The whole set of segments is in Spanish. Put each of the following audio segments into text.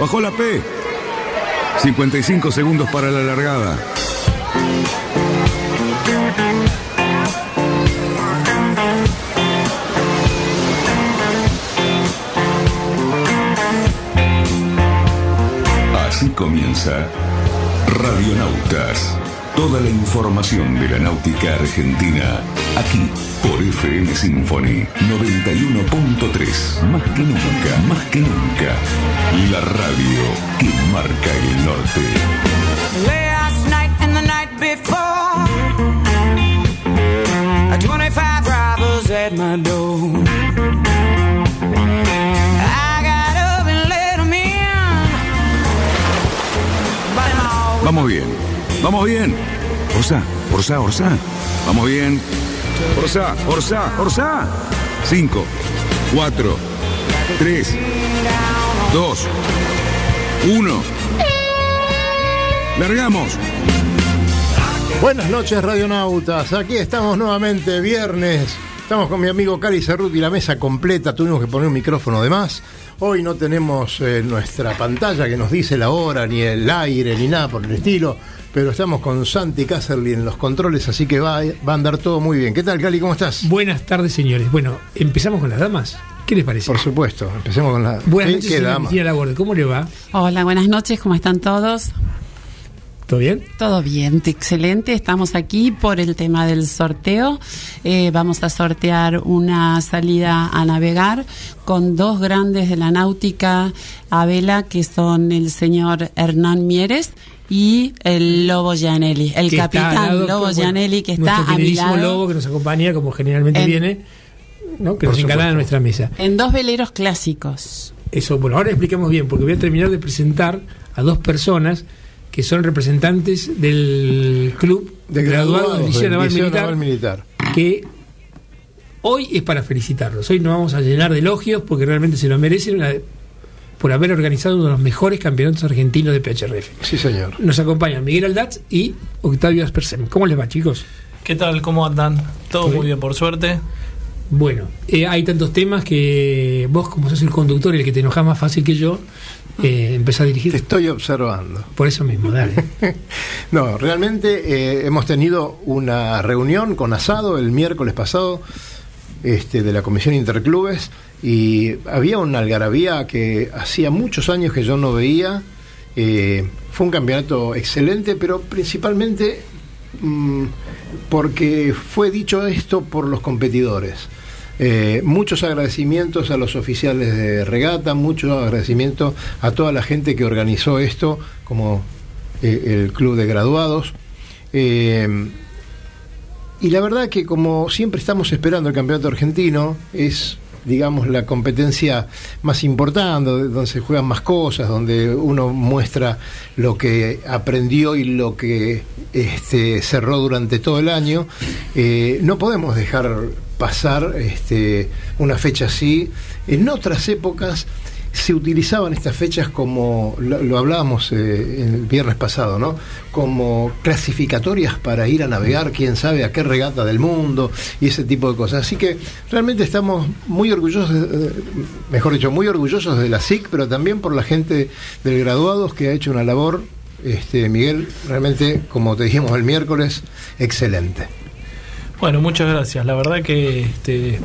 Bajó la P. 55 segundos para la largada. Así comienza Radionautas. Toda la información de la náutica argentina aquí por FM Symphony 91.3. Más que nunca, más que nunca. La radio que marca el norte. Last night and the night before, 25 robbers at my door. I got up and let in. But I'm all Vamos bien, vamos bien. Orsa, Orsa, Orsa. Vamos bien. Orsa, Orsa, Orsa. 5, 4, 3, 2, 1. Largamos. Buenas noches, radionautas. Aquí estamos nuevamente, viernes. Estamos con mi amigo Cari Cerruti, la mesa completa. Tuvimos que poner un micrófono de más. Hoy no tenemos eh, nuestra pantalla que nos dice la hora, ni el aire, ni nada por el estilo. Pero estamos con Santi Caserly en los controles, así que va, va a andar todo muy bien. ¿Qué tal, Cali? ¿Cómo estás? Buenas tardes, señores. Bueno, empezamos con las damas. ¿Qué les parece? Por supuesto, empecemos con la. Buenas ¿Qué- noches, qué dama? Laborde. ¿Cómo le va? Hola, buenas noches, ¿cómo están todos? ¿Todo bien? Todo bien, excelente. Estamos aquí por el tema del sorteo. Eh, vamos a sortear una salida a navegar con dos grandes de la náutica a vela, que son el señor Hernán Mieres y el Lobo Gianelli, el capitán Lobo Gianelli, que está a mi lado. Lobo que nos acompaña, como generalmente En- viene, ¿no? que Por nos encarga supuesto. en nuestra mesa. En dos veleros clásicos. Eso, bueno, ahora explicamos bien, porque voy a terminar de presentar a dos personas que son representantes del club De graduados del Liceo Naval Militar, Naval Militar. que hoy es para felicitarlos. Hoy no vamos a llenar de elogios porque realmente se lo merecen una- por haber organizado uno de los mejores campeonatos argentinos de PHRF. Sí, señor. Nos acompañan Miguel Aldatz y Octavio Aspersem. ¿Cómo les va, chicos? ¿Qué tal? ¿Cómo andan? Todo Muy muy bien, por suerte. Bueno, eh, hay tantos temas que vos, como sos el conductor y el que te enojas más fácil que yo, eh, empezás a dirigir. Te estoy observando. Por eso mismo, dale. No, realmente eh, hemos tenido una reunión con Asado el miércoles pasado este, de la Comisión Interclubes y había una algarabía que hacía muchos años que yo no veía. Eh, fue un campeonato excelente, pero principalmente mm, porque fue dicho esto por los competidores. Eh, muchos agradecimientos a los oficiales de regata, muchos agradecimientos a toda la gente que organizó esto, como eh, el club de graduados. Y la verdad que como siempre estamos esperando el campeonato argentino, es digamos la competencia más importante, donde se juegan más cosas, donde uno muestra lo que aprendió y lo que este, cerró durante todo el año. Eh, no podemos dejar pasar este, una fecha así. En otras épocas se utilizaban estas fechas como, lo, lo hablábamos eh, el viernes pasado, ¿no? Como clasificatorias para ir a navegar, quién sabe a qué regata del mundo y ese tipo de cosas. Así que realmente estamos muy orgullosos, eh, mejor dicho, muy orgullosos de la SIC, pero también por la gente del graduados que ha hecho una labor, este, Miguel, realmente, como te dijimos el miércoles, excelente. Bueno, muchas gracias. La verdad que este,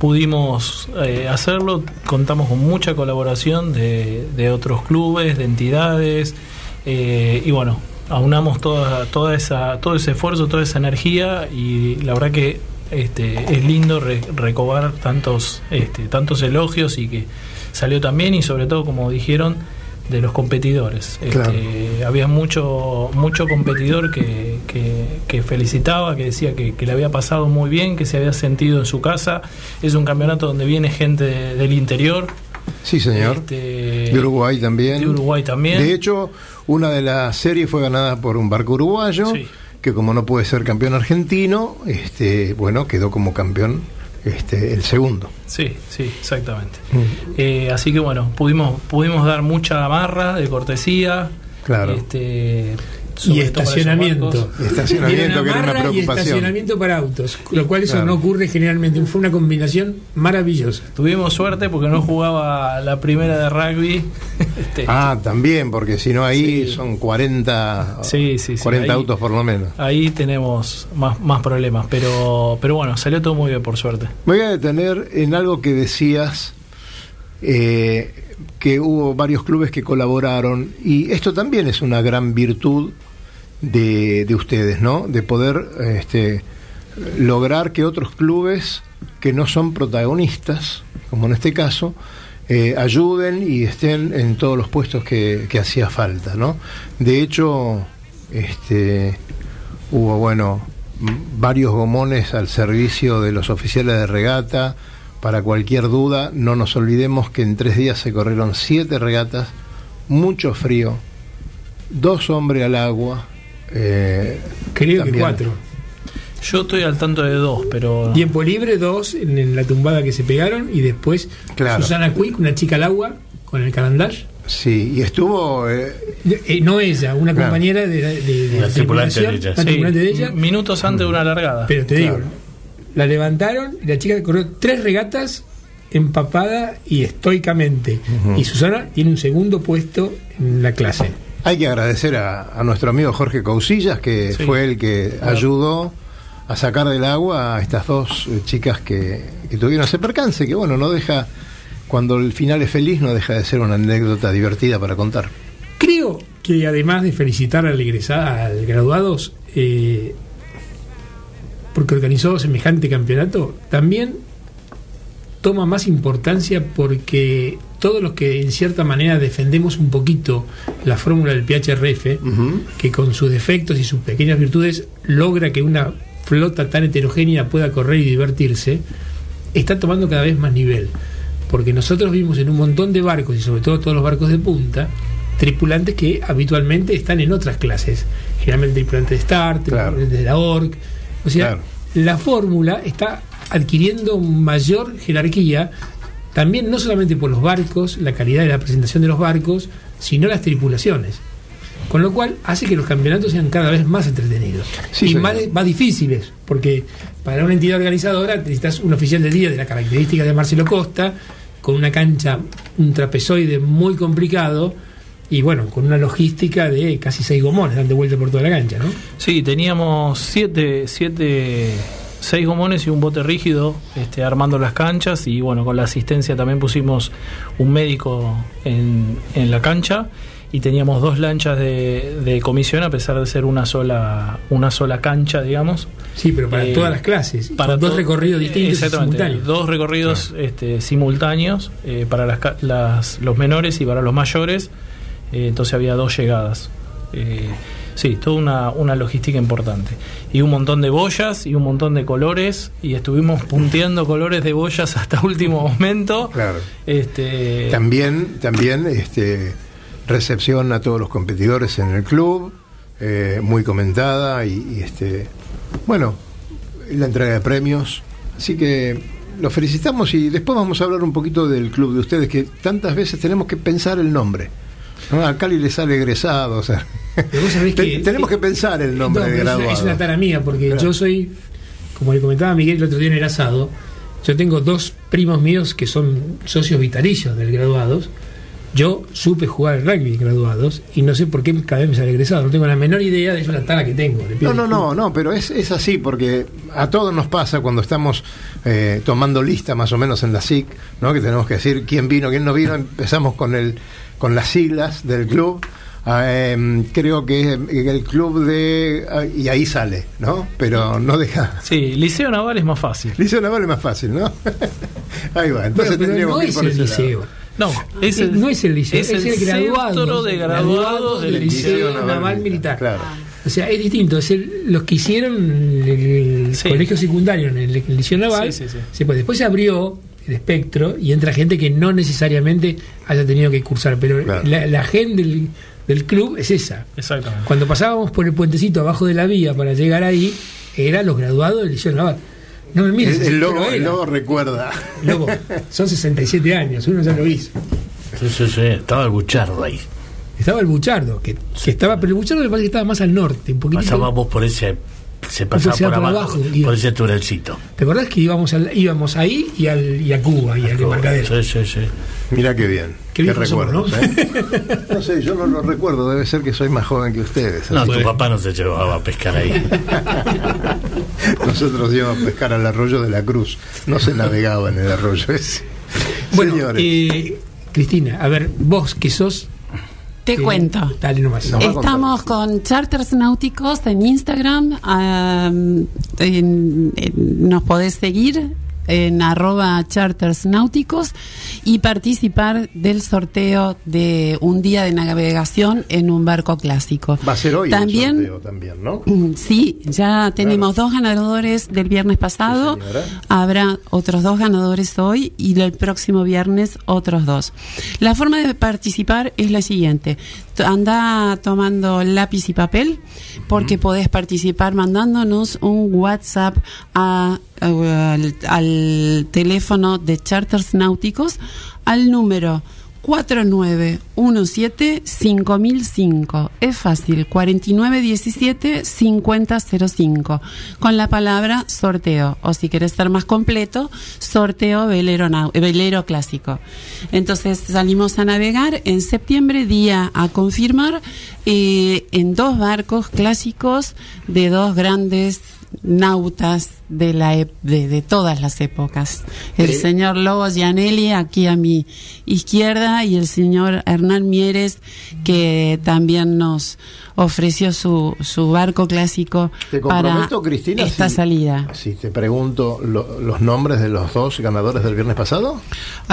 pudimos eh, hacerlo. Contamos con mucha colaboración de, de otros clubes, de entidades. eh, y bueno, aunamos toda, toda esa, todo ese esfuerzo, toda esa energía. Y la verdad que este, es lindo re- recobar tantos, este, tantos elogios y que salió también. Y sobre todo, como dijeron, de los competidores. Claro. Este, había mucho mucho competidor que, que, que felicitaba, que decía que, que le había pasado muy bien, que se había sentido en su casa. Es un campeonato donde viene gente de- del interior. Sí, señor. Este, de Uruguay también. de Uruguay también. De hecho, una de las series fue ganada por un barco uruguayo, Sí. que como no puede ser campeón argentino, este, bueno, quedó como campeón este, el segundo. Sí, sí, exactamente. Mm. Eh, así que bueno, pudimos, pudimos dar mucha amarra de cortesía. Claro. Este, sobre y todo para esos estacionamiento. barcos. Estacionamiento, que era una Y preocupación. estacionamiento para autos, lo cual eso Claro. no ocurre generalmente. Fue una combinación maravillosa. Tuvimos suerte porque no jugaba la primera de rugby. Este, Ah, también, porque si no ahí Sí. son 40, Sí, sí, sí, 40 ahí- autos por lo menos. Ahí tenemos más, más problemas, pero, pero bueno, salió todo muy bien por suerte. Me voy a detener en algo que decías, eh, que hubo varios clubes que colaboraron, y esto también es una gran virtud de, de ustedes, ¿no? De poder este, lograr que otros clubes que no son protagonistas, como en este caso, eh, ayuden y estén en todos los puestos que, hacía falta, ¿no? De hecho, este, hubo, bueno, varios gomones al servicio de los oficiales de regata. Para cualquier duda, no nos olvidemos que en tres días se corrieron siete regatas, mucho frío, dos hombres al agua. Eh, Creo que cuatro. Yo estoy al tanto de dos, pero Tiempo libre, dos en, en la tumbada que se pegaron. Y después Claro. Susana Quick, una chica al agua, con el carandash. Sí, y estuvo. eh, Eh, no ella, una Claro. compañera de, la- de, de la tripulante de tripulación, ella. una sí, tripulante de ella. minutos antes de una largada. Pero te Claro. digo, la levantaron y la chica corrió tres regatas empapada y estoicamente. Y Susana tiene un segundo puesto en la clase. Hay que agradecer a, a nuestro amigo Jorge Cousillas, que Sí. fue el que Claro. ayudó a sacar del agua a estas dos eh, chicas que, que tuvieron ese percance, que bueno, no deja. Cuando el final es feliz, no deja de ser una anécdota divertida para contar. Creo que además de felicitar al egresado, al graduados, eh, porque organizó semejante campeonato, también toma más importancia porque todos los que en cierta manera defendemos un poquito la fórmula del PHRF, que con sus defectos y sus pequeñas virtudes logra que una flota tan heterogénea pueda correr y divertirse, está tomando cada vez más nivel. Porque nosotros vimos en un montón de barcos, y sobre todo todos los barcos de punta, tripulantes que habitualmente están en otras clases. Generalmente tripulantes de Star, Claro. tripulantes de la ORC. O sea, Claro. la fórmula está adquiriendo mayor jerarquía, también no solamente por los barcos, la calidad de la presentación de los barcos, sino las tripulaciones. Con lo cual hace que los campeonatos sean cada vez más entretenidos Sí, y más, más difíciles, porque para una entidad organizadora necesitas un oficial de día de las características de Marcelo Costa, con una cancha, un trapezoide muy complicado y bueno, con una logística de casi seis gomones dando vuelta por toda la cancha, ¿no? Sí, teníamos siete, siete, seis gomones y un bote rígido este, armando las canchas y bueno, con la asistencia también pusimos un médico en, en la cancha y teníamos dos lanchas de, de comisión a pesar de ser una sola, una sola cancha, digamos. Sí, pero para Eh, todas las clases, Para dos recorridos distintos Exactamente, simultáneos. dos recorridos este, simultáneos eh, para las, las- los menores y para los mayores. Eh, entonces había dos llegadas. Sí, toda una, una logística importante. Y un montón de boyas y un montón de colores. Y estuvimos punteando colores de boyas hasta último momento. Claro. Este, También, también este, recepción a todos los competidores en el club, eh, muy comentada y, y, este, bueno, la entrega de premios. Así que los felicitamos y después vamos a hablar un poquito del club de ustedes, que tantas veces tenemos que pensar el nombre. ¿No? A Cali le sale egresado, o sea, te- que- tenemos que pensar el nombre No, de graduado. es una tara mía, porque Claro. yo soy, como le comentaba Miguel el otro día en el asado, yo tengo dos primos míos que son socios vitalicios del graduados. Yo supe jugar rugby graduados y no sé por qué cada vez me sale egresado. No tengo la menor idea de una tara que tengo. No, no, no, no, pero es, es así porque a todos nos pasa cuando estamos eh, tomando lista más o menos en la SIC, ¿no? que tenemos que decir quién vino, quién no vino, empezamos con el con las siglas del club. Ah, em, creo que es el club de ah, y ahí sale, ¿no? Pero no deja. sí, Liceo Naval es más fácil. Liceo Naval es más fácil, ¿no? ahí va. Entonces Bueno, pero tendríamos no que ir es por el lado. No, es el, no es el liceo, es, el, graduado centro de graduados del Liceo Naval, Militar. Claro. O sea, es distinto. Es el- los que hicieron el, el Sí. colegio secundario en el, el Liceo Naval. Sí, sí, sí. se puede. Después se abrió el espectro y entra gente que no necesariamente haya tenido que cursar. Pero Claro. la, la gen del, del club es esa. Exactamente. Cuando pasábamos por el puentecito abajo de la vía para llegar ahí, eran los graduados del Liceo Naval. No me mires. El, el pero el logo recuerda. Lobo, son 67 años, uno ya lo hizo. Sí, sí, sí. Estaba el Buchardo ahí. estaba el Buchardo, que, que estaba, pero el Buchardo me parece que estaba más al norte, un poquito. Pasábamos por ese. Se pasaba por por abajo, abajo, y- por ese túnelcito. ¿Te acordás que íbamos, al- íbamos ahí y, al, y a Cuba y al embarcadero? Sí, sí, sí. Mira qué bien. Qué recuerdos, ¿no? ¿eh? No sé, yo no lo recuerdo, debe ser que soy más joven que ustedes. No, tu que papá no se llevaba a pescar ahí. Nosotros íbamos a pescar al arroyo de la Cruz. No se navegaba en el arroyo ese. Bueno, Señores, eh, Cristina, a ver, vos que sos. Te cuento. Dale nomás. Estamos con charters náuticos en Instagram. am, en- en- nos podés seguir en arroba charters náuticos y participar del sorteo de un día de navegación en un barco clásico. va a ser hoy también, el sorteo también, ¿no? Mm, Sí, ya tenemos dos ganadores del viernes pasado. Sí. Habrá otros dos ganadores hoy y el próximo viernes otros dos. La forma de participar es la siguiente. Anda tomando lápiz y papel porque podés participar mandándonos un WhatsApp a- al, al teléfono de Charters Náuticos al número 4917-5005. Es fácil, 4917-5005. Con la palabra sorteo. O si querés ser más completo, sorteo velero, velero clásico. Entonces salimos a navegar en septiembre, día a confirmar, eh, en dos barcos clásicos de dos grandes nautas de la de, de todas las épocas. El Eh. señor Lobos Gianelli aquí a mi izquierda y el señor Hernán Mieres que también nos ofreció su, su barco clásico Te para Cristina, esta si- salida. Si te pregunto lo- los nombres de los dos ganadores del viernes pasado.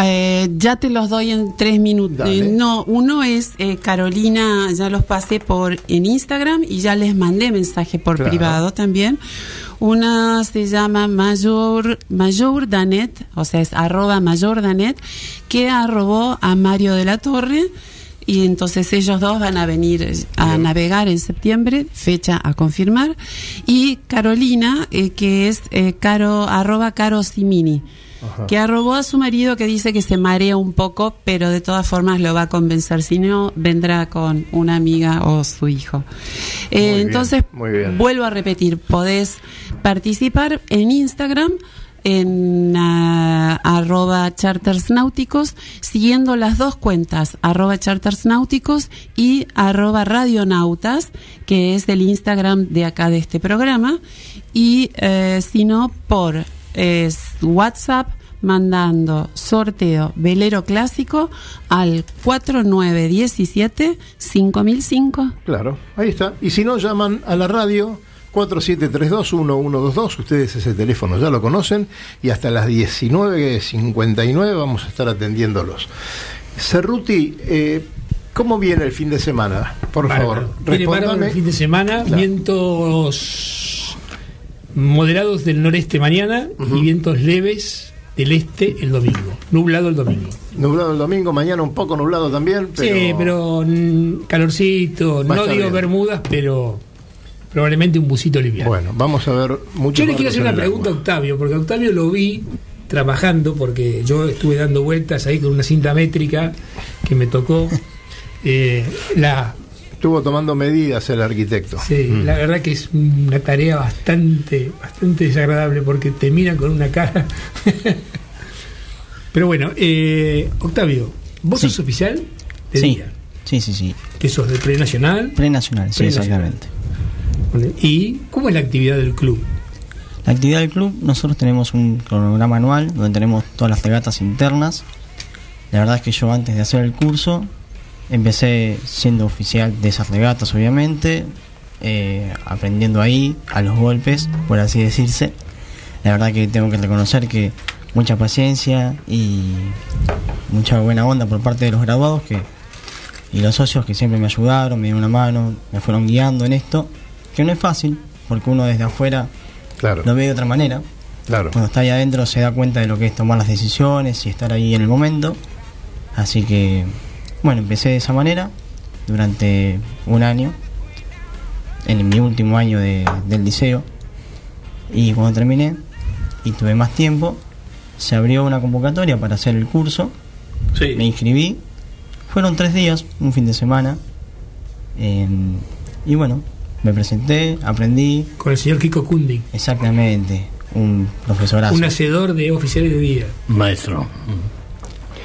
Eh, ya te los doy en tres minutos. Eh, no, uno es eh, Carolina, ya los pasé por en Instagram y ya les mandé mensaje por Claro. privado también. Una se llama Mayor, Mayor Danet, o sea, es arroba Mayor Danet, que arrobó a Mario de la Torre. Y entonces ellos dos van a venir a navegar en septiembre, fecha a confirmar. Y Carolina, eh, que es eh, caro, arroba Caro Simini que arrobó a su marido que dice que se marea un poco, pero de todas formas lo va a convencer. Si no, vendrá con una amiga o su hijo. Eh, Muy bien, entonces, muy bien. vuelvo a repetir, podés participar en Instagram en ah, arroba charters náuticos siguiendo las dos cuentas arroba charters náuticos y arroba radionautas que es el Instagram de acá de este programa y eh, si no por es WhatsApp mandando sorteo velero clásico al 4917 5005 Claro, ahí está. Y si no, llaman a la radio 4732-1122. Ustedes ese teléfono ya lo conocen. Y hasta las 19.59 vamos a estar atendiéndolos. Cerruti, eh, ¿cómo viene el fin de semana? Por Bárbaro. favor, Viene respóndame. el fin de semana, Claro. vientos moderados del noreste mañana y vientos leves del este el domingo. Nublado el domingo. Nublado el domingo, mañana un poco nublado también. Pero... Sí, pero calorcito, Va no digo bien. bermudas, pero probablemente un busito liviano. Bueno, vamos a ver mucho. Yo le quiero hacer una pregunta a Octavio, porque a Octavio lo vi trabajando, porque yo estuve dando vueltas ahí con una cinta métrica que me tocó. Eh, la, Estuvo tomando medidas el arquitecto. sí, Mm. la verdad que es una tarea bastante, bastante desagradable porque te miran con una cara. Pero bueno, eh, Octavio, vos Sí. sos oficial de Sí, día, sí, sí, sí. que sos de prenacional. Prenacional, sí, Prenacional. exactamente. ¿Y cómo es la actividad del club? La actividad del club, nosotros tenemos un cronograma anual donde tenemos todas las regatas internas. La verdad es que yo antes de hacer el curso empecé siendo oficial de esas regatas, obviamente, eh, aprendiendo ahí a los golpes, por así decirse. La verdad que tengo que reconocer que mucha paciencia y mucha buena onda por parte de los graduados que y los socios que siempre me ayudaron, me dieron una mano, me fueron guiando en esto, que no es fácil, porque uno desde afuera Claro, lo ve de otra manera. claro. Cuando está ahí adentro se da cuenta de lo que es tomar las decisiones y estar ahí en el momento. Así que, bueno, empecé de esa manera durante un año, en mi último año de- del liceo. Y cuando terminé y tuve más tiempo, se abrió una convocatoria para hacer el curso. Sí. Me inscribí. Fueron tres días, un fin de semana. Eh, y bueno, me presenté, aprendí, Con el señor Kiko Kundi, exactamente, un profesorazo. un hacedor de oficiales de día. Maestro.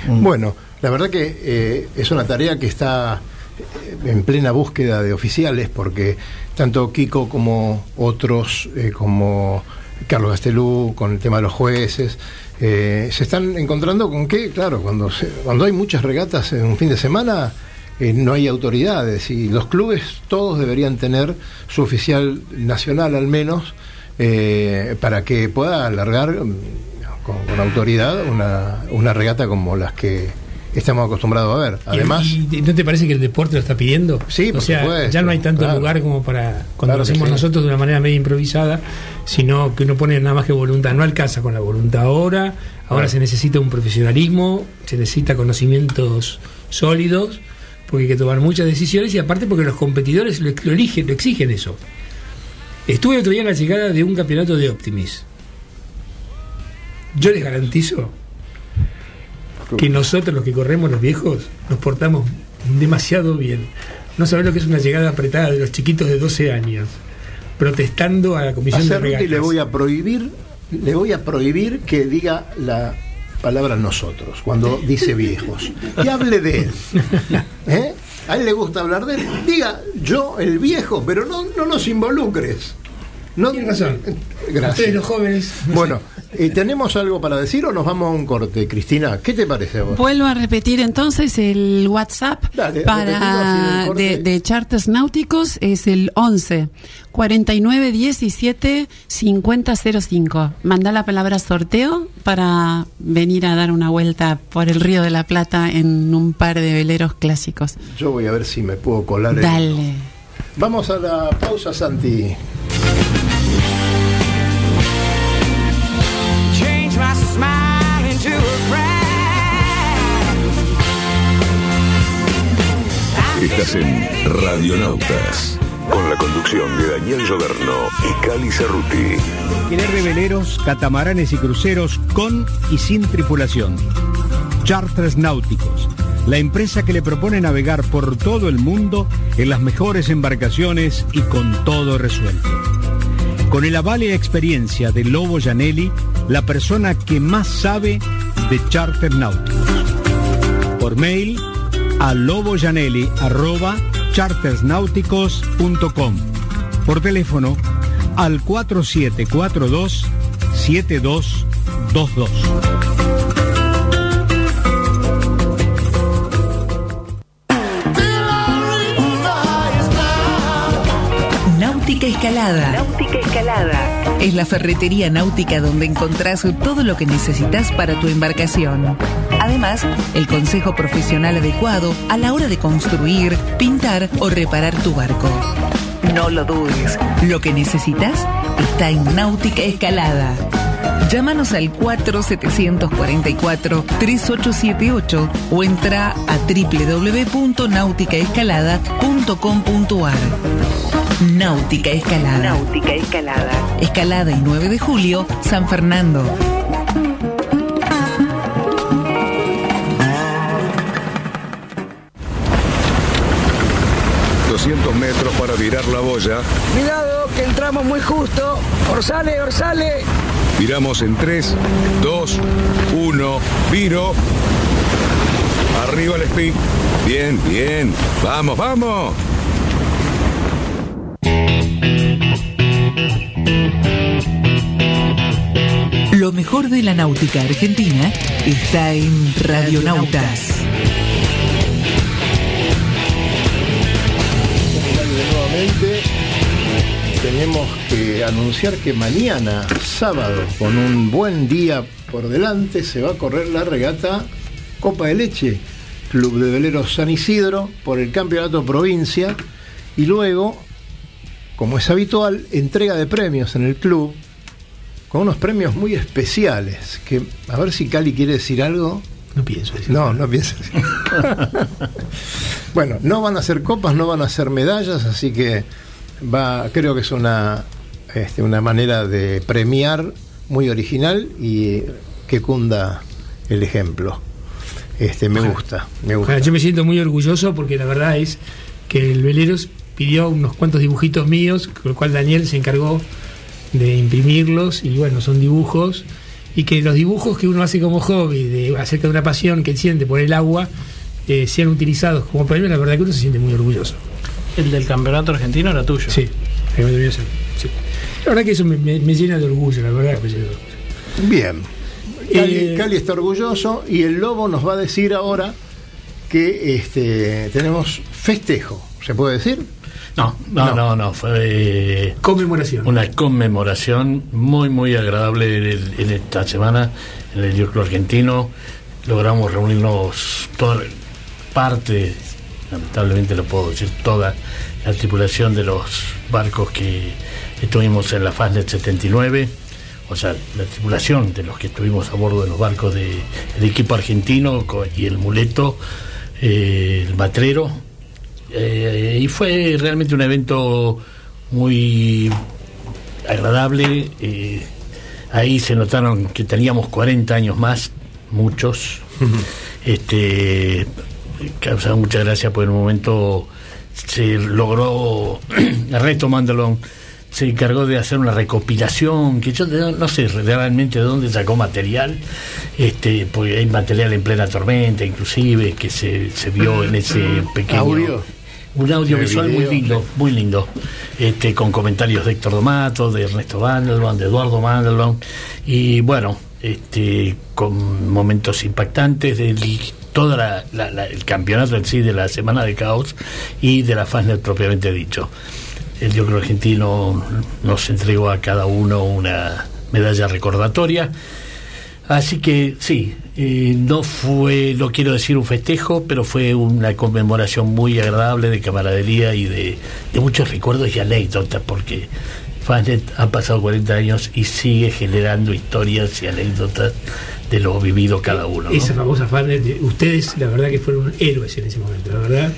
un- Bueno, la verdad que eh, es una tarea que está eh, en plena búsqueda de oficiales porque tanto Kiko como otros, eh, como Carlos Gastelú, con el tema de los jueces, se están encontrando con que, claro, cuando, se- cuando hay muchas regatas en un fin de semana, no hay autoridades y los clubes todos deberían tener su oficial nacional al menos para que pueda alargar mm, con, con autoridad una, una regata como las que estamos acostumbrados a ver. Además, ¿Y, y no te parece que el deporte lo está pidiendo? Sí, o por sea, supuesto, ya no hay tanto claro. lugar como para cuando Claro lo hacemos sí. nosotros de una manera medio improvisada, sino que uno pone nada más que voluntad. No alcanza con la voluntad ahora. Ahora Claro. se necesita un profesionalismo, se necesita conocimientos sólidos, porque hay que tomar muchas decisiones y aparte porque los competidores lo, lo eligen, lo exigen eso. Estuve el otro día en la llegada de un campeonato de Optimis. Yo les garantizo que nosotros los que corremos los viejos nos portamos demasiado bien. No saben lo que es una llegada apretada de los chiquitos de 12 años, protestando a la a comisión de regatas. le voy a prohibir, le voy a prohibir que diga la palabra nosotros cuando dice viejos. Y hable de él. ¿Eh? A él le gusta hablar de él. Diga yo el viejo, pero no, no nos involucres. No, Tiene razón. Gracias. Ustedes los jóvenes. no Bueno, eh, ¿tenemos algo para decir o nos vamos a un corte, Cristina? ¿Qué te parece a vos? Vuelvo a repetir entonces el WhatsApp Dale, para de, de charters náuticos es el 11 49 17 50 05. Manda la palabra sorteo para venir a dar una vuelta por el Río de la Plata en un par de veleros clásicos. Yo voy a ver si me puedo colar. Dale. Vamos a la pausa, Santi. Change my smile into a frown. Estás en Radionautas, con la conducción de Daniel Lloberno y Cali Cerruti. De veleros, catamaranes y cruceros con y sin tripulación. Charters Náuticos, la empresa que le propone navegar por todo el mundo en las mejores embarcaciones y con todo resuelto. Con el aval y experiencia de Lobo Janelli, la persona que más sabe de charter náuticos. Por mail a loboyanelli@chartersnáuticos.com. Por teléfono al 4742 7222. Escalada. Náutica Escalada. Es la ferretería náutica donde encontrás todo lo que necesitas para tu embarcación. Además, el consejo profesional adecuado a la hora de construir, pintar o reparar tu barco. No lo dudes, lo que necesitas está en Náutica Escalada. Llámanos al 4744-3878 o entra a www.nauticaescalada.com.ar. Náutica Escalada. Náutica Escalada. Escalada y 9 de julio, San Fernando. ...200 metros para virar la boya. Cuidado, que entramos muy justo. Orsale, orsale. Viramos en 3, 2, 1, viro. Arriba el speed. Bien, bien. Vamos, vamos. Mejor de la náutica argentina está en Radionautas. nuevamente tenemos que anunciar que mañana, sábado, con un buen día por delante, se va a correr la regata Copa de Leche, Club de Veleros San Isidro, por el Campeonato Provincia, y luego, como es habitual, entrega de premios en el club, con unos premios muy especiales, que a ver si Cali quiere decir algo. No pienso decir. No, no pienses. bueno, no van a ser copas, no van a ser medallas, así que va, creo que es una, este, una manera de premiar muy original y que cunda el ejemplo. Este, me gusta, me gusta. Ojalá, yo me siento muy orgulloso porque la verdad es que el Veleros pidió unos cuantos dibujitos míos, con lo cual Daniel se encargó de imprimirlos y bueno, son dibujos y que los dibujos que uno hace como hobby de acerca de una pasión que siente por el agua eh, sean utilizados como premio, la verdad que uno se siente muy orgulloso. El del campeonato argentino era tuyo. Sí, realmente orgulloso, sí. La verdad que eso me, me- me llena de orgullo, la verdad que me llena de orgullo. Bien. Cali, Eh, Cali está orgulloso y el Lobo nos va a decir ahora que este, tenemos festejo, ¿se puede decir? No, no, no, no, fue conmemoración. una conmemoración muy, muy agradable en, el- en esta semana en el Club Argentino. Logramos reunirnos toda parte, lamentablemente lo puedo decir, toda la tripulación de los barcos que estuvimos en la Fastnet 79, o sea, la tripulación de los que estuvimos a bordo de los barcos del equipo argentino y el muleto, eh, el matrero, eh, y fue realmente un evento muy agradable. eh, ahí se notaron que teníamos 40 años más, muchos. este causa mucha gracia porque en un momento se logró Ernesto Mandalón se encargó de hacer una recopilación que yo no, no sé realmente de dónde sacó material este porque hay material en plena tormenta inclusive que se, se vio en ese pequeño Audio. Un audiovisual muy lindo, muy lindo, este, con comentarios de Héctor Domato, de Ernesto Mandelbaum, de Eduardo Mandelbaum, y bueno, este, con momentos impactantes de todo el campeonato en sí de la Semana de Caos y de la Fastnet propiamente dicho. El Diocro Argentino nos entregó a cada uno una medalla recordatoria. Así que sí, eh, no fue, no quiero decir un festejo, pero fue una conmemoración muy agradable de camaradería y de, de muchos recuerdos y anécdotas, porque Fastnet ha pasado 40 años y sigue generando historias y anécdotas de lo vivido cada uno. ¿no? Esa famosa de ustedes, la verdad que fueron héroes en ese momento, la verdad.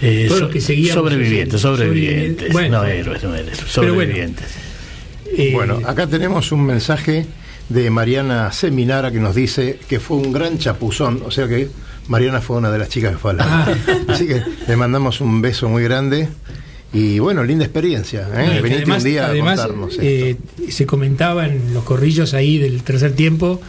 Eh, Todos so- los que seguíamos, sobrevivientes, sobrevivientes, bueno. no héroes, no héroes, Pero bueno. sobrevivientes. Eh, Bueno, acá tenemos un mensaje de Mariana Seminara que nos dice que fue un gran chapuzón, o sea que Mariana fue una de las chicas que fue a la- Ah. Así que le mandamos un beso muy grande y bueno, linda experiencia. ¿eh? Venite además, un día además, a contarnos eh, se comentaba en los corrillos ahí del tercer tiempo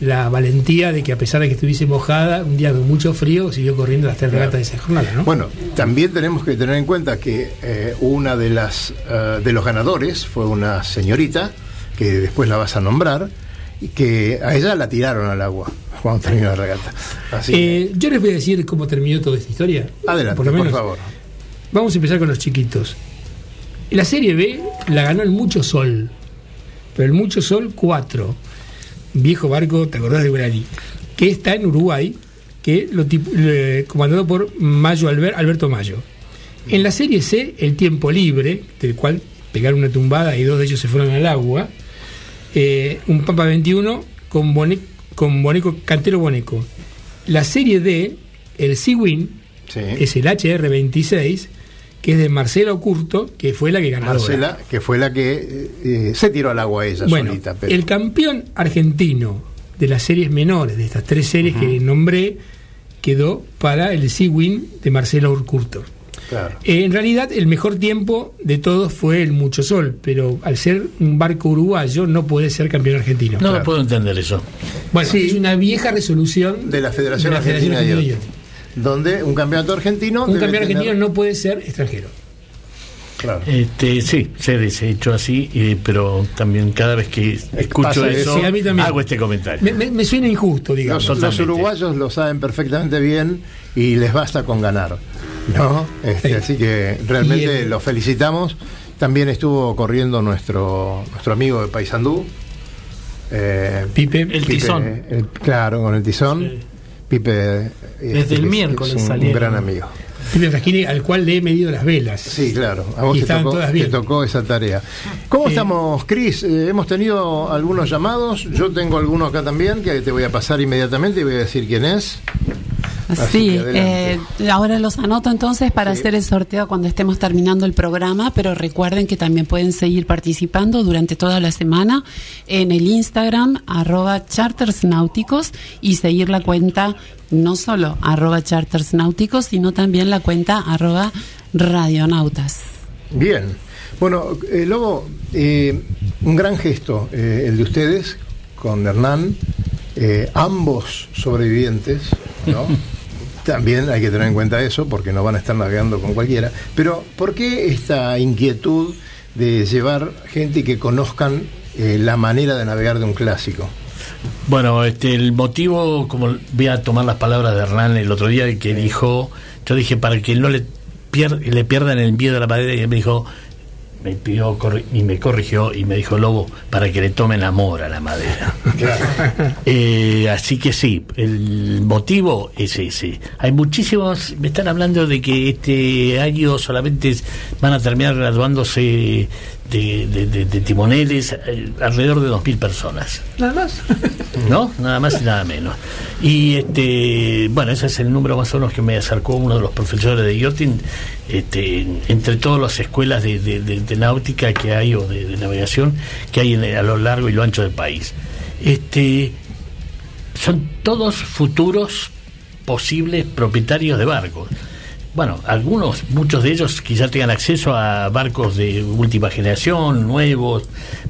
la valentía de que a pesar de que estuviese mojada, un día con mucho frío, siguió corriendo las tres regatas de esa jornada, ¿no? Bueno, también tenemos que tener en cuenta que eh, una de las eh, de los ganadores fue una señorita que después la vas a nombrar y que a ella la tiraron al agua cuando terminó la regata. Así que, Eh, yo les voy a decir cómo terminó toda esta historia. adelante, por por, lo menos. favor. Vamos a empezar con los chiquitos. La Serie B la ganó el Mucho Sol, pero el Mucho Sol 4, viejo barco, ¿te acordás de Guarani? Que está en Uruguay, que lo le- comandado por Mayo Alber- Alberto Mayo. En la Serie C, el tiempo libre, del cual pegaron una tumbada y dos de ellos se fueron al agua, eh, un Pampa 21 con, Bone- con Boneco, Cantero Boneco. La Serie D, el Sea-Win, Sí. es el HR26, que es de Marcela Ocurto, que fue la que ganó. Marcela, que fue la que eh, se tiró al agua ella Bueno, solita. Pero, el campeón argentino de las series menores, de estas tres series que nombré, quedó para el Sea-Win de Marcela Ocurto. Claro. Eh, en realidad, el mejor tiempo de todos fue el Mucho Sol, pero al ser un barco uruguayo no puede ser campeón argentino. No puedo entender eso. Bueno, es una vieja resolución De la Federación de la Federación Argentina de Argentina de. Donde un campeonato argentino. Un campeón tener- argentino no puede ser extranjero. Claro. Este, sí, se ha hecho así, eh, pero también cada vez que escucho pasa eso, eso. Sí, a mí también. hago este comentario. Me, me- me suena injusto, digamos. Los, los uruguayos lo saben perfectamente bien y les basta con ganar. ¿No? Este, Sí. Así que realmente el- los felicitamos. También estuvo corriendo nuestro, nuestro amigo de Paysandú. eh, Pipe, El tizón. el- claro, con el tizón. Sí. Pipe. eh, Desde el es- miércoles es un salieron. gran amigo. Pipe Fraschini, al cual le he medido las velas. Sí, claro. A vos Y te estaban tocó, todas te bien. tocó esa tarea. ¿Cómo Eh, estamos, Cris? Eh, hemos tenido algunos llamados. Yo tengo alguno acá también que te voy a pasar inmediatamente y voy a decir quién es. Así Sí, eh, ahora los anoto entonces para hacer el sorteo cuando estemos terminando el programa, pero recuerden que también pueden seguir participando durante toda la semana en el Instagram arroba chartersnáuticos y seguir la cuenta no solo arroba chartersnáuticos, sino también la cuenta arroba radionautas. Bien. Bueno, eh, Lobo, eh, un gran gesto eh, el de ustedes con Hernán, eh, ambos sobrevivientes, ¿no? También hay que tener en cuenta eso porque no van a estar navegando con cualquiera. Pero, ¿por qué esta inquietud de llevar gente que conozcan eh, la manera de navegar de un clásico? Bueno, este, el motivo, como voy a tomar las palabras de Hernán el otro día, que dijo, yo dije, para que no le, pier- le pierdan el miedo a la madera, y él me dijo, me pidió y me corrigió y me dijo, Lobo, para que le tomen amor a la madera. Eh, así que sí, el motivo es ese. Hay muchísimos, me están hablando de que este año solamente van a terminar graduándose de, de- de- de timoneles eh, alrededor de 2.000 personas. Nada más. ¿no? Nada más y nada menos. Y este, bueno, ese es el número más o menos que me acercó uno de los profesores de Yachting, este, en- entre todas las escuelas de, de- náutica que hay o de, de navegación que hay en- a lo largo y lo ancho del país. Este, son todos futuros posibles propietarios de barcos. Bueno, algunos, muchos de ellos quizá tengan acceso a barcos de última generación, nuevos,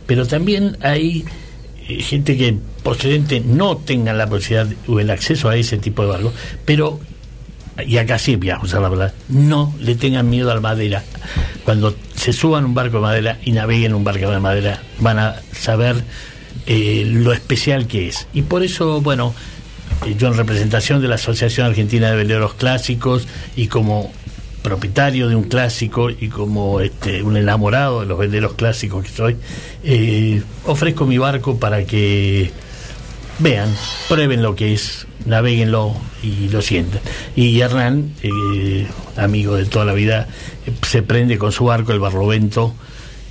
pero también hay eh, gente que posiblemente no tengan la posibilidad o el acceso a ese tipo de barcos, pero, y acá sí voy a usar la palabra, no le tengan miedo a madera. Cuando se suban un barco de madera y naveguen un barco de madera, van a saber eh, lo especial que es. Y por eso, bueno, yo en representación de la Asociación Argentina de Veleros Clásicos y como propietario de un clásico y como este, un enamorado de los veleros clásicos que soy, eh, ofrezco mi barco para que vean, prueben lo que es, naveguenlo y lo sientan. Y Hernán, eh, amigo de toda la vida, se prende con su barco, el Barlovento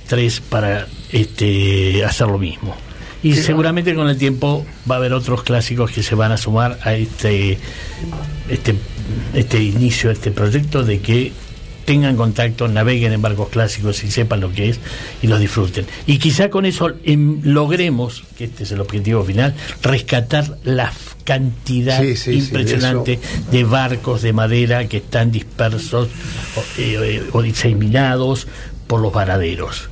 3, para este, hacer lo mismo. Y seguramente con el tiempo va a haber otros clásicos que se van a sumar a este, este, este inicio, este proyecto de que tengan contacto, naveguen en barcos clásicos y sepan lo que es y los disfruten. Y quizá con eso em, logremos, que este es el objetivo final, rescatar la cantidad Sí, sí, sí, impresionante de de, barcos de madera que están dispersos o, eh, eh, o diseminados por los varaderos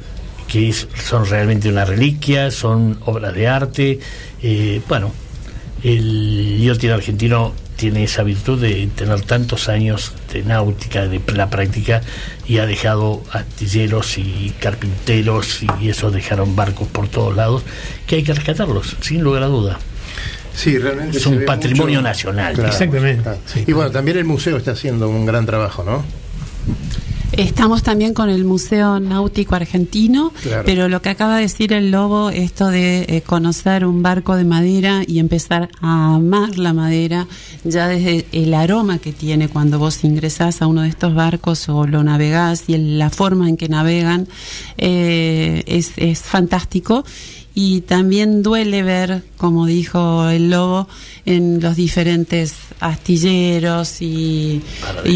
que es- son realmente una reliquia, son obras de arte. eh, bueno, el yachting argentino tiene esa virtud de tener tantos años de náutica, de la práctica, y ha dejado astilleros y carpinteros, y eso dejaron barcos por todos lados, que hay que rescatarlos, sin lugar a duda. Sí, realmente. Es un patrimonio mucho. nacional. Exactamente, claro. sí. Y bueno, también el museo está haciendo un gran trabajo, ¿no? Estamos también con el Museo Náutico Argentino, Claro. pero lo que acaba de decir el Lobo, esto de eh, conocer un barco de madera y empezar a amar la madera, ya desde el aroma que tiene cuando vos ingresás a uno de estos barcos o lo navegás y el- la forma en que navegan, eh, es, es fantástico. Y también duele ver, como dijo el Lobo, en los diferentes astilleros y,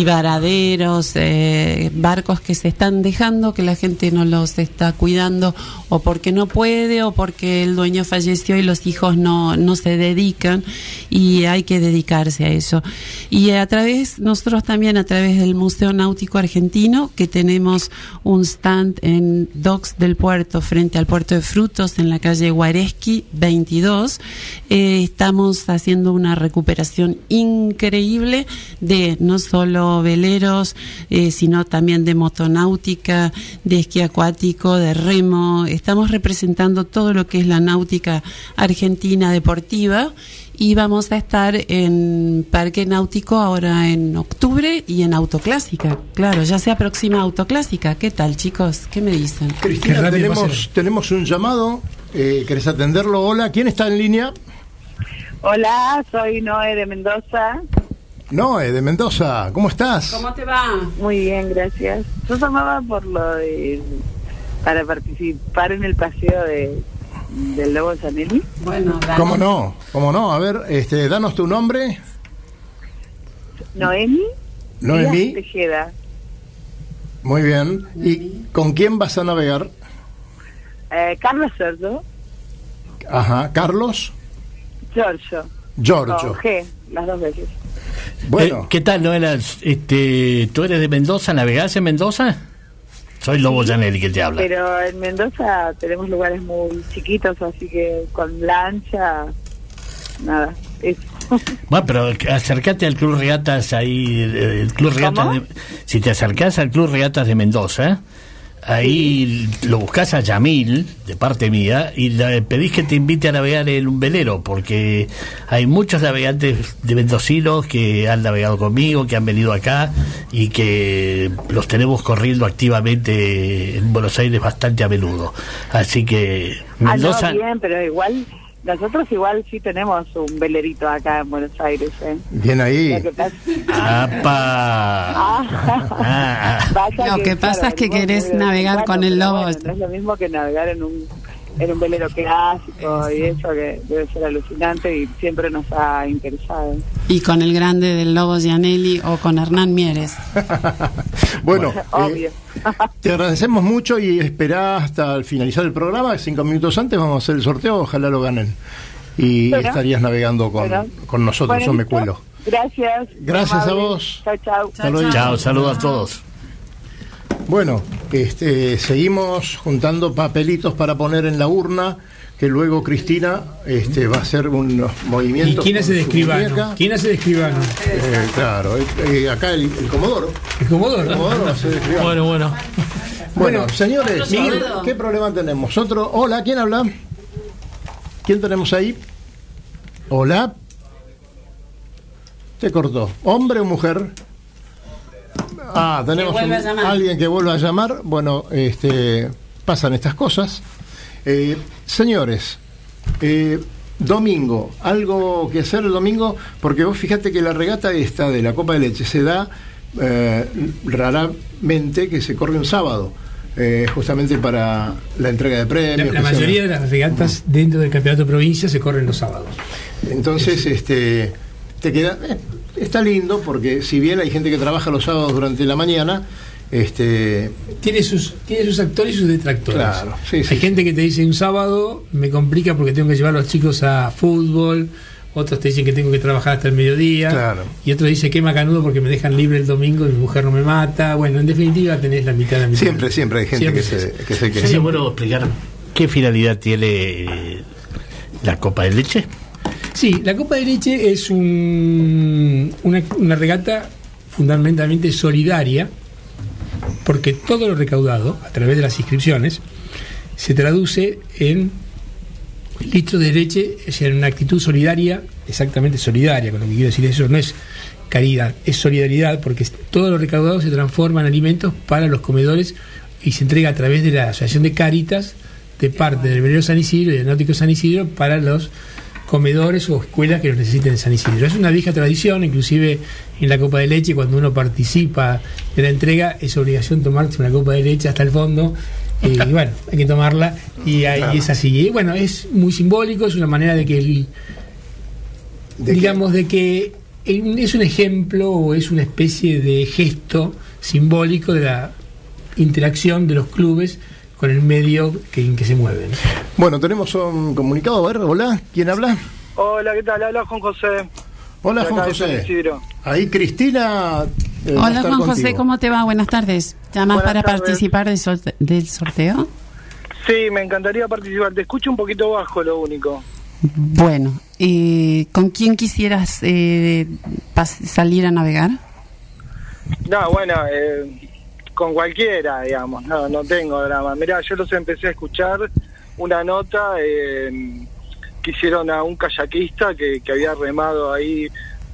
varaderos, eh, barcos que se están dejando, que la gente no los está cuidando, o porque no puede, o porque el dueño falleció y los hijos no, no se dedican, y hay que dedicarse a eso. Y a través, nosotros también a través del Museo Náutico Argentino, que tenemos un stand en Docks del Puerto, frente al Puerto de Frutos, en la calle Guareschi 22, eh, estamos haciendo una recuperación increíble de no solo veleros, eh, sino también de motonáutica, de esquí acuático, de remo. Estamos representando todo lo que es la náutica argentina deportiva y vamos a estar en Parque Náutico ahora en octubre y en Autoclásica. Claro, ya se aproxima Autoclásica. ¿Qué tal, chicos? ¿Qué me dicen? Cristina, tenemos, tenemos un llamado. Eh, ¿Querés atenderlo? Hola, ¿quién está en línea? Hola, soy Noé de Mendoza. Noé, de Mendoza. ¿Cómo estás? ¿Cómo te va? Muy bien, gracias. Yo llamaba por lo de para participar en el paseo de del Lobo Zanelli. Bueno, ¿Cómo no? ¿Cómo no? A ver, este, danos tu nombre. Noemi. Díaz Tejeda. Muy bien. ¿Y con quién vas a navegar? Eh, Carlos Cerdo. Ajá. Carlos. Giorgio. Giorgio. Con G, las dos veces. Bueno. Eh, ¿Qué tal? ¿No eras, este, ¿Tú eres de Mendoza? ¿Navegás en Mendoza? Soy Lobo Janelli que te habla. Pero en Mendoza tenemos lugares muy chiquitos, así que con lancha, nada. Eso. Bueno, pero acércate al Club Regatas ahí, el Club Regatas de- si te acercás al Club Regatas de Mendoza, ahí lo buscas a Yamil, de parte mía, y le pedís que te invite a navegar en un velero, porque hay muchos navegantes de mendocinos que han navegado conmigo, que han venido acá, y que los tenemos corriendo activamente en Buenos Aires bastante a menudo. Así que Mendoza... Ah, no, bien, pero igual, nosotros igual sí tenemos un velerito acá en Buenos Aires, ¿eh? Bien ahí. Lo que pasa, ¡Apa! Ah, pasa Lo que pasa claro, es que querés navegar con el lobo. bueno, no es lo mismo que navegar en un en un velero clásico y eso que debe ser alucinante y siempre nos ha interesado. Y con el grande del Lobo Gianelli o con Hernán Mieres. Bueno, eh, Obvio. te agradecemos mucho y esperá hasta el finalizar el programa, cinco minutos antes vamos a hacer el sorteo, ojalá lo ganen. Y estarías navegando con, con nosotros, Bueno, yo me cuelo. Gracias. Gracias a vos. Chao, chao. Chao, saludos a todos. Bueno, este, seguimos juntando papelitos para poner en la urna, que luego Cristina este, va a hacer unos ¿Y movimientos. quién hace de escribano? muñeca. ¿Quién hace de escribano? Eh, claro, eh, eh, acá el, el Comodoro. El Comodoro. El Comodoro va a ser de escribano. Bueno, bueno. Bueno, Bueno, señores, Miguel. ¿qué problema tenemos? Otro. Hola, ¿quién habla? ¿Quién tenemos ahí? Hola. Te cortó. ¿Hombre o mujer? Ah, tenemos un- a alguien que vuelva a llamar. Bueno, este, pasan estas cosas. Eh, señores, eh, domingo, algo que hacer el domingo, porque vos fíjate que la regata esta de la Copa de Leche se da eh, raramente que se corre un sábado, eh, justamente para la entrega de premios. la mayoría de las regatas dentro del campeonato de provincia se corren los sábados. Entonces, este, te queda, eh, está lindo porque si bien hay gente que trabaja los sábados durante la mañana, este, Tiene sus, tiene sus actores y sus detractores. Claro, sí, sí, Hay gente que te dice un sábado me complica porque tengo que llevar a los chicos a fútbol, otros te dicen que tengo que trabajar hasta el mediodía, Claro. y otros dicen que macanudo porque me dejan libre el domingo y mi mujer no me mata. Bueno, en definitiva tenés la mitad de la mitad. siempre, siempre hay gente Siempre que es se, que se ¿Sería bueno explicar qué finalidad tiene la copa de leche? Sí, la Copa de Leche es un- una, una regata fundamentalmente solidaria, porque todo lo recaudado a través de las inscripciones se traduce en litros de leche, es en una actitud solidaria, exactamente solidaria, con lo que quiero decir eso no es caridad, es solidaridad, porque todo lo recaudado se transforma en alimentos para los comedores y se entrega a través de la Asociación de Cáritas de parte del Velero San Isidro y del Náutico San Isidro para los comedores o escuelas que los necesiten en San Isidro. Es una vieja tradición, inclusive en la copa de leche, cuando uno participa de la entrega, es obligación tomarse una copa de leche hasta el fondo. eh, Y bueno, hay que tomarla y, ahí es así. Y bueno, es muy simbólico, es una manera de que el, ¿De digamos, de que es un ejemplo o es una especie de gesto simbólico de la interacción de los clubes con el medio que, en que se mueven. Bueno, tenemos un comunicado, a ver, hola, ¿quién habla? Hola, ¿qué tal? Habla Juan José. Hola, De Juan José. Ahí Cristina. eh, Hola Juan José. ¿cómo te va? Buenas tardes. ¿Llamas Buenas para tardes. participar del, sorte- del sorteo? Sí, me encantaría participar. Te escucho un poquito bajo, lo único. Bueno, eh, ¿con quién quisieras eh, salir a navegar? No, bueno, eh, con cualquiera, digamos. No, no tengo drama. Mirá, yo los empecé a escuchar una nota eh, que hicieron a un kayakista que, que había remado ahí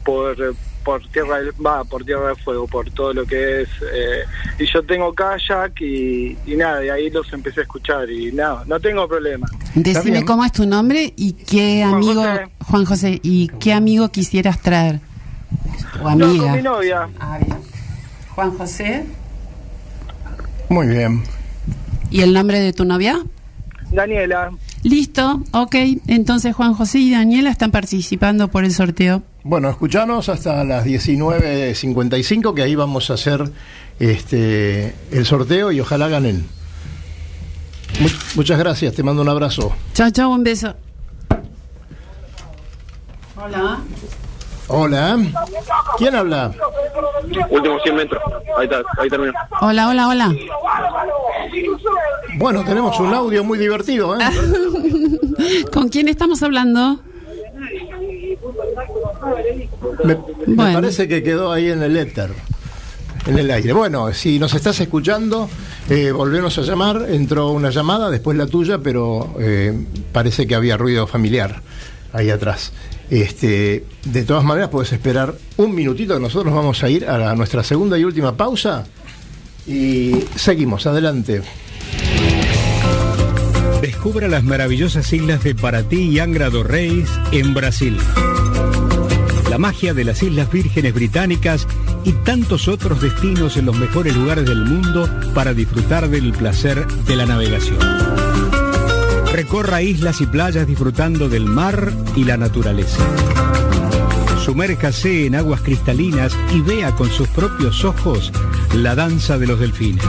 por por tierra del, va por tierra de fuego por todo lo que es eh, y yo tengo kayak y, y nada y ahí los empecé a escuchar y nada no tengo problema Decime cómo es tu nombre y qué Juan amigo, José. Juan José, y qué amigo quisieras traer. O no amiga. con mi novia Ah, bien. Juan José. Muy bien. ¿Y el nombre de tu novia? Daniela Listo, ok. Entonces Juan José y Daniela están participando por el sorteo. Bueno, escuchanos hasta las 19.55 que ahí vamos a hacer este el sorteo y ojalá ganen. Mu- muchas gracias, te mando un abrazo. Chao, chao, un beso. Hola. Hola. ¿Quién habla? Últimos 100 metros. Ahí está, ahí terminó. Hola, hola, hola. Bueno, tenemos un audio muy divertido, ¿eh? ¿Con quién estamos hablando? Me, parece que quedó ahí en el éter, en el aire. Bueno, si nos estás escuchando, eh, volvemos a llamar. Entró una llamada, después la tuya, pero eh, parece que había ruido familiar ahí atrás. Este, de todas maneras, puedes esperar un minutito. Nosotros vamos a ir a la- nuestra segunda y última pausa y seguimos. Adelante. Descubra las maravillosas islas de Paraty y Angra do Reis en Brasil. La magia de las Islas Vírgenes Británicas y tantos otros destinos en los mejores lugares del mundo para disfrutar del placer de la navegación. Recorra islas y playas disfrutando del mar y la naturaleza. Sumérjase en aguas cristalinas y vea con sus propios ojos la danza de los delfines.